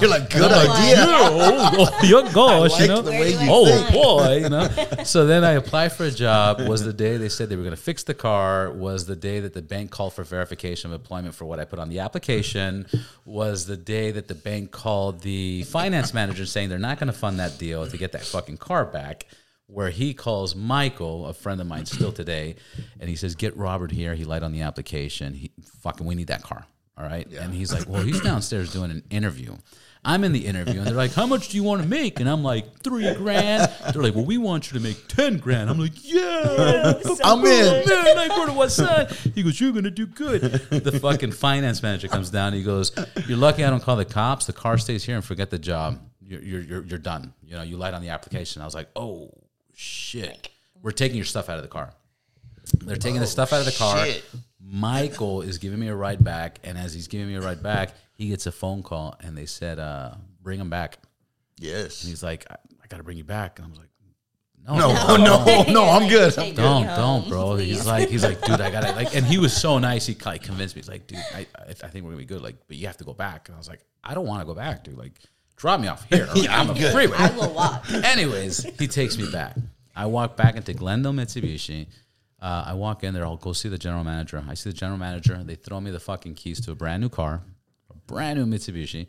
You're like, good idea. oh, [laughs] your gosh, like you know. the way you oh think. boy, you know. So then I applied for a job. Was the day they said they were going to fix the car. Was the day that the bank called for verification of employment for what I put on the application. Was the day that the bank called the finance manager saying they're not going to fund that deal to get that fucking car back. Where he calls Michael, a friend of mine still today, and he says, "Get Robert here." He lied on the application. He fucking, we need that car. All right. And he's like, well, he's downstairs doing an interview. I'm in the interview, and they're like, how much do you want to make? And I'm like, three grand. They're like, well, we want you to make 10 grand. I'm like, yeah, [laughs] I'm in. Man, I go to what side? He goes, you're going to do good. The fucking finance manager comes down. He goes, you're lucky I don't call the cops. The car stays here and forget the job. You're, you're, you're, you're done. You know, you lied on the application. I was like, oh, shit. We're taking your stuff out of the car. They're taking the stuff out of the car. shit. Michael is giving me a ride back, and as he's giving me a ride back, he gets a phone call, and they said, uh, "Bring him back." Yes. He's like, "I, I got to bring you back," and I was like, "No, No, oh, no, [laughs] [laughs] no, I'm good. Don't, don't, bro." [laughs] please. He's like, he's like, dude, I gotta like, and he was so nice. He like convinced me. He's like, dude, I, I, I think we're gonna be good. Like, but you have to go back. And I was like, I don't want to go back, dude. Like, drop me off here. [laughs] Like, I'm, a good. freeway. I will walk. [laughs] Anyways, he takes me back. I walk back into Glendale Mitsubishi. Uh, I walk in there. I'll go see the general manager. I see the general manager. They throw me the fucking keys to a brand new car, a brand new Mitsubishi,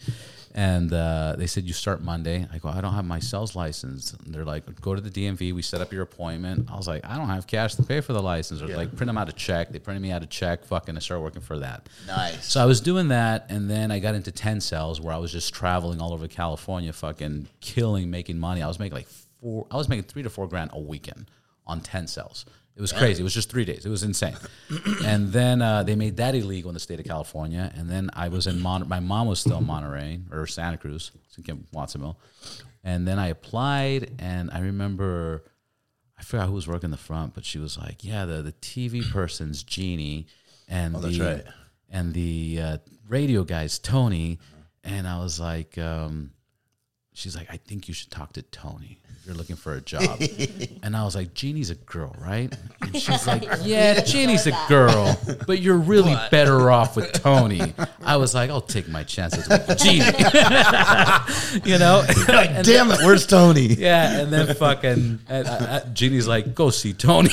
and uh, they said you start Monday. I go, I don't have my sales license. And they're like, go to the DMV. We set up your appointment. I was like, I don't have cash to pay for the license. Or like, print them out a check. They printed me out a check. Fucking, I started working for that. Nice. So I was doing that, and then I got into ten cells where I was just traveling all over California, fucking killing, making money. I was making like four. I was making three to four grand a weekend on ten cells. It was crazy. It was just three days. It was insane. [clears throat] and then uh, they made that illegal in the state of California. And then I was in Mon- my mom was still in Monterey or Santa Cruz, Watsonville. And then I applied, and I remember. I forgot who was working the front, but she was like, "Yeah, the the TV person's Jeannie, and Oh, the right. and the uh, radio guy's Tony." And I was like, um, "She's like, I think you should talk to Tony." You're looking for a job. [laughs] and I was like, Jeannie's a girl, right? And she's like, [laughs] Yeah, Jeannie's a girl, but you're really better off with Tony. I was like, I'll take my chances with Jeannie. [laughs] you know? And Damn it, where's Tony? yeah, and then fucking and, uh, uh, Jeannie's like, "Go see Tony,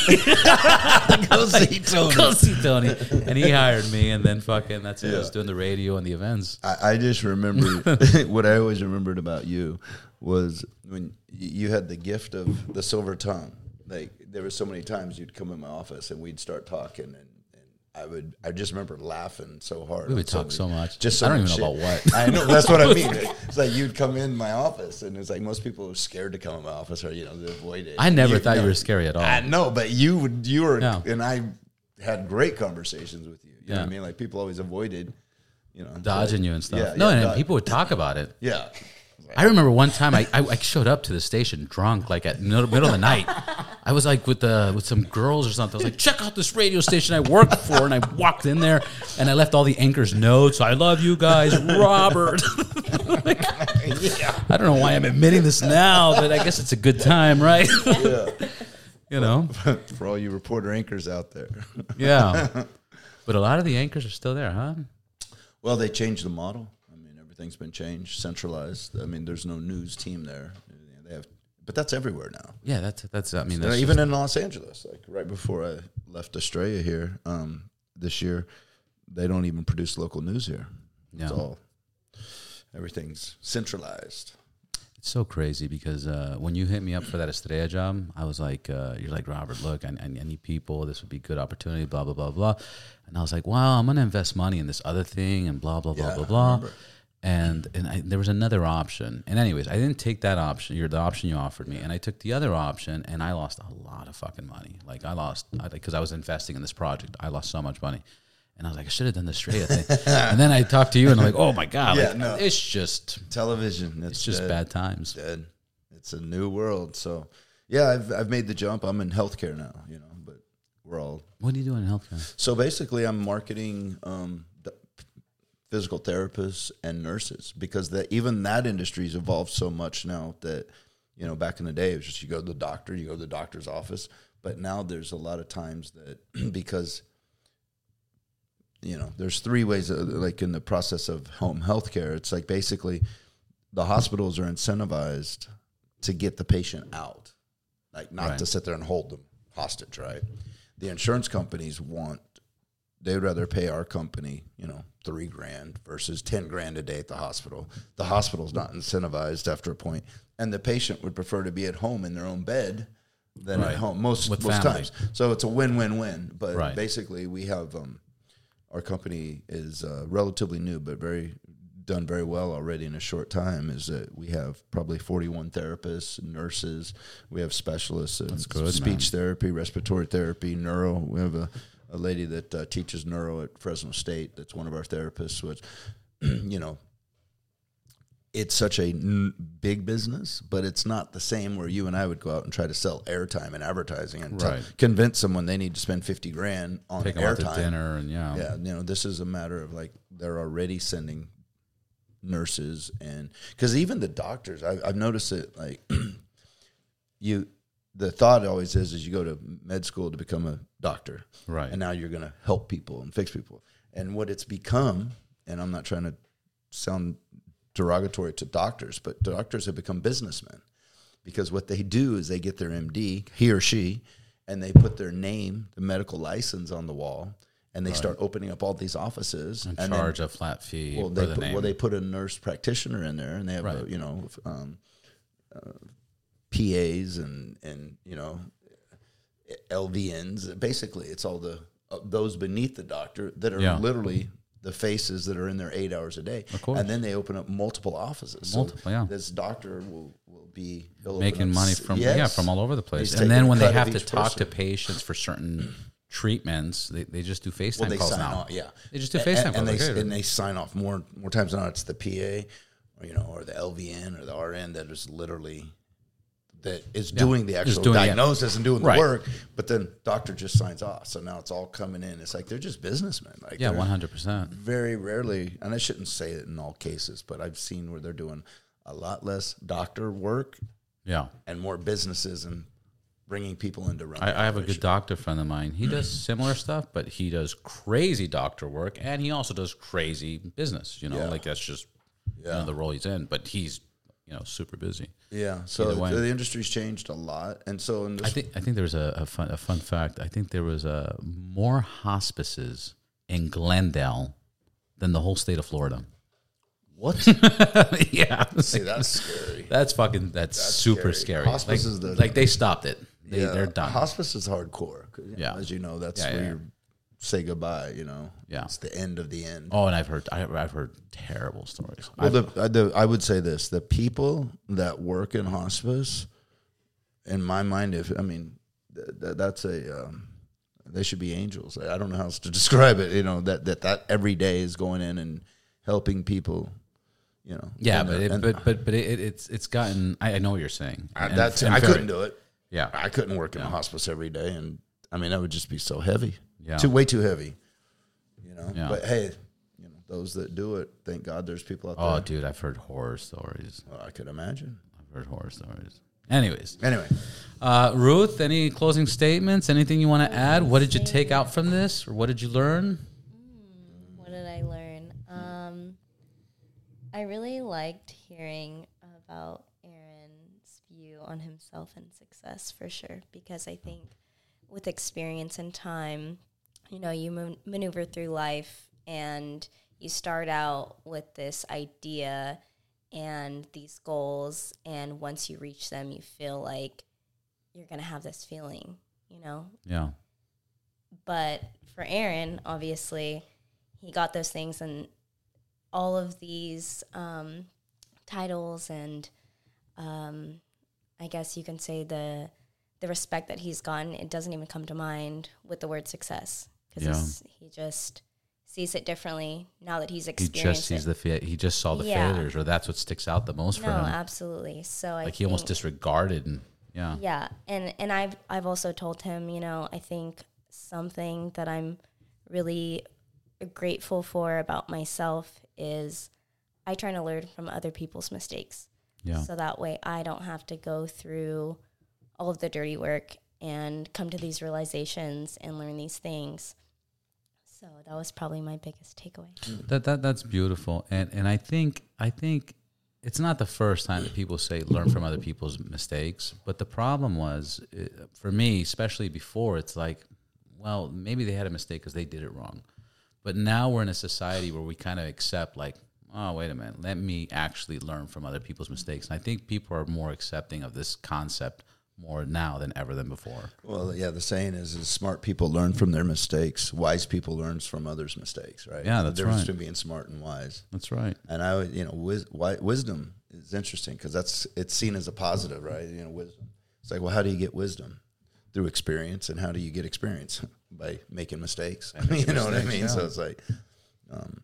Go see Tony. go see Tony," and he hired me, and then fucking that's it. I was doing the radio and the events. I, I just remember what I always remembered about you was when y- you had the gift of the silver tongue. Like there were so many times you'd come in my office and we'd start talking, and, and I would I just remember laughing so hard. We would talk so much. Just so I don't even know about what. I know that's what I mean. [laughs] It's like you'd come in my office, and it's like most people are scared to come in my office, or you know they avoid it. I never thought you know, were scary at all. I know, but you would you were, Yeah. and I had great conversations with you. You know what I mean? Like people always avoided, you know, dodging like- you and stuff. Yeah, no, yeah, and dodge- people would talk about it. yeah. I remember one time I, I, I showed up to the station drunk, like at middle, middle of the night. I was like with the with some girls or something. I was like, check out this radio station I work for, and I walked in there and I left all the anchors notes. I love you guys, Robert. [laughs] Like, I don't know why I'm admitting this now, but I guess it's a good time, right? yeah. [laughs] you know, [laughs] For all you reporter anchors out there. yeah. But a lot of the anchors are still there, huh? Well, they changed the model. Everything's been changed, centralized. I mean, there's no news team there. They have, but that's everywhere now. Yeah, that's that's. I mean, Uh, that's even in Los Angeles, like right before I left Estrella here um, this year, they don't even produce local news here. It's Yeah. all everything's centralized. It's so crazy because uh, when you hit me up for that Estrella job, I was like, uh, "You're like Robert. Look, I, I need people. This would be a good opportunity. Blah blah blah blah." And I was like, "Wow, I'm gonna invest money in this other thing and blah blah blah Yeah, blah I blah." And and I, there was another option. And anyways, I didn't take that option. You're the option you offered me, and I took the other option, and I lost a lot of fucking money. Like I lost because I was investing in this project. I lost so much money. And I was like, I should have done the straight. thing. [laughs] and then I talked to you, and I'm like, oh my god, Yeah, like, no. it's just, Television, it's, it's just dead. bad times. dead. It's a new world. So, yeah, I've I've made the jump. I'm in healthcare now, you know, but we're all What do you do in healthcare? So basically, I'm marketing um, physical therapists and nurses because that even that industry's evolved so much now that you know back in the day it was just you go to the doctor, you go to the doctor's office, but now there's a lot of times that [clears throat] because you know there's three ways uh, like in the process of home healthcare it's like basically the hospitals are incentivized to get the patient out like not Right. to sit there and hold them hostage right the insurance companies want they'd rather pay our company you know three grand versus 10 grand a day at the hospital the hospital's not incentivized after a point and the patient would prefer to be at home in their own bed than Right. at home most With most family. times so it's a win-win-win but Right. basically we have um, our company is uh, relatively new, but very done very well already in a short time. Is that we have probably 41 therapists, nurses, we have specialists in good, speech therapy, respiratory therapy, neuro. We have a, a lady that uh, teaches neuro at Fresno State. That's one of our therapists. Which, [clears throat] you know, it's such a n- big business, but it's not the same where you and I would go out and try to sell airtime and advertising and Right. convince someone they need to spend 50 grand on Take them out to airtime. dinner and yeah. Yeah, you know, this is a matter of like they're already sending nurses and because even the doctors, I, I've noticed it. Like [clears throat] you, the thought always is is you go to med school to become a doctor, Right. And now you're going to help people and fix people. And what it's become, and I'm not trying to sound derogatory to doctors, but doctors have become businessmen because what they do is they get their MD, he or she, and they put their name, the medical license on the wall, and they start opening up all these offices and then- charge a flat fee well, for they the put, name. well, they put a nurse practitioner in there, and they have a, you know um, uh, PAs and and you know LVNs. Basically, it's all the uh, those beneath the doctor that are Yeah. literally the faces that are in there eight hours a day. Of course. and then they open up multiple offices. So Multiple, yeah. This doctor will will be making money from yeah from all over the place. He's And then when they have to talk to patients for certain [clears throat] treatments, they, they just do FaceTime Well, they calls sign now. off, yeah. They just do FaceTime and, calls. and like, they hey, and they sign off more more times than not. It's the PA, or you know, or the LVN or the RN that is literally that is doing the actual doing yeah. diagnosis and doing Right. the work. But then doctor just signs off. So now it's all coming in. It's like they're just businessmen. Like yeah, one hundred percent. Very rarely, and I shouldn't say it in all cases, but I've seen where they're doing a lot less doctor work Yeah. and more businesses and bringing people into running. I, I have a good doctor friend of mine. He does [clears throat] similar stuff, but he does crazy doctor work and he also does crazy business. You know, Yeah. like that's just you know, the role he's in. But he's you know super busy. Yeah, so the, the industry's changed a lot, and so in this, I think I think there was a, a fun a fun fact. I think there was uh, more hospices in Glendale than the whole state of Florida. what? [laughs] yeah, See, that's scary. that's fucking that's, super scary. scary. Hospice like, is the- like they stopped it. They, yeah, They're done. Hospice is hardcore. Yeah. as you know, that's Yeah, where yeah. you say goodbye. You know, Yeah. it's the end of the end. oh, and I've heard I, I've heard terrible stories. Well, the, uh, the, I would say this: the people that work in hospice, in my mind, if I mean, th- th- that's a um, they should be angels. I don't know how else to [laughs] describe it. You know that that that every day is going in and helping people. You know, Yeah, but uh, it, but but but it, it's it's gotten. I, I know what you're saying. I, And- that's and I couldn't do it. Yeah, I couldn't work in a hospice every day, and I mean that would just be so heavy. Yeah. too way too heavy. You know, Yeah. but hey, you know those that do it, thank God there's people out there. Oh, dude, I've heard horror stories. Well, I could imagine. I've heard horror stories. Anyways, Anyway, uh, Ruth, any closing statements? Anything you want to add? What did you take out from this, or what did you learn? What did I learn? Um, I really liked hearing about Aaron's view on himself and success for sure, because I think with experience and time, you know, you man- maneuver through life and you start out with this idea and these goals, and once you reach them, you feel like you're going to have this feeling, you know, Yeah, but for Aaron, obviously, he got those things and all of these um, titles and um, I guess you can say the the respect that he's gotten. It doesn't even come to mind with the word success because he just sees it differently now that he's experienced. he just sees it. the fa- he just saw the Yeah. failures, or that's what sticks out the most no, for him. absolutely. So I Like he almost disregarded, and yeah, Yeah, and and I've I've also told him, you know, I think something that I'm really grateful for about myself is I try to learn from other people's mistakes. yeah, So that way I don't have to go through all of the dirty work and come to these realizations and learn these things. So that was probably my biggest takeaway. that that that's beautiful, and and I think I think it's not the first time that people say learn from other people's mistakes, but the problem was uh, for me, especially before, it's like, well, maybe they had a mistake because they did it wrong, but now we're in a society where we kind of accept like. Oh wait a minute! Let me actually learn from other people's mistakes. And I think people are more accepting of this concept more now than ever than before. Well, yeah, the saying is, is smart people learn from their mistakes. Wise people learn from others' mistakes, right? Yeah, the that's difference right. between being smart and wise. That's right. And I, would, you know, wis- wi- wisdom is interesting because that's it's seen as a positive, right? You know, wisdom. It's like, well, how do you get wisdom? Through experience, and how do you get experience [laughs] by making mistakes? [laughs] you know what I mean? yeah. So it's like, um,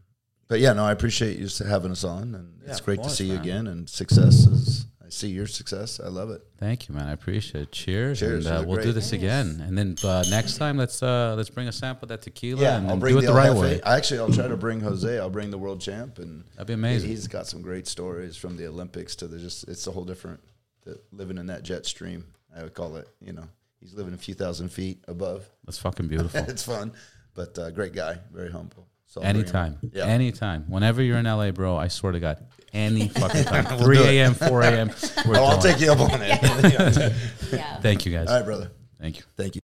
but yeah, no, I appreciate you having us on, and Yeah, it's great to course, see you again. And success is, see your success. I love it. Thank you, man. I appreciate it. Cheers. Cheers. And uh, we'll do great. this again. And then uh, next time, let's uh, let's bring a sample of that tequila Yeah, and I'll bring do it the right El way. Actually, I'll try to bring Jose. I'll bring the world champ, and That'd be amazing. He's got some great stories from the Olympics to the just. It's a whole different the, living in that jet stream. I would call it. You know, he's living a few thousand feet above. That's fucking [laughs] beautiful. it's fun, but uh, great guy, very humble. So I'll bring him. Anytime. Yeah. Anytime. Whenever you're in LA, bro, I swear to God, any [laughs] fucking time. We'll 3 a.m., 4 a.m. We're [laughs] Oh, I'll take you up on it. [laughs] Yeah. Thank you, guys. All right, brother. Thank you. Thank you.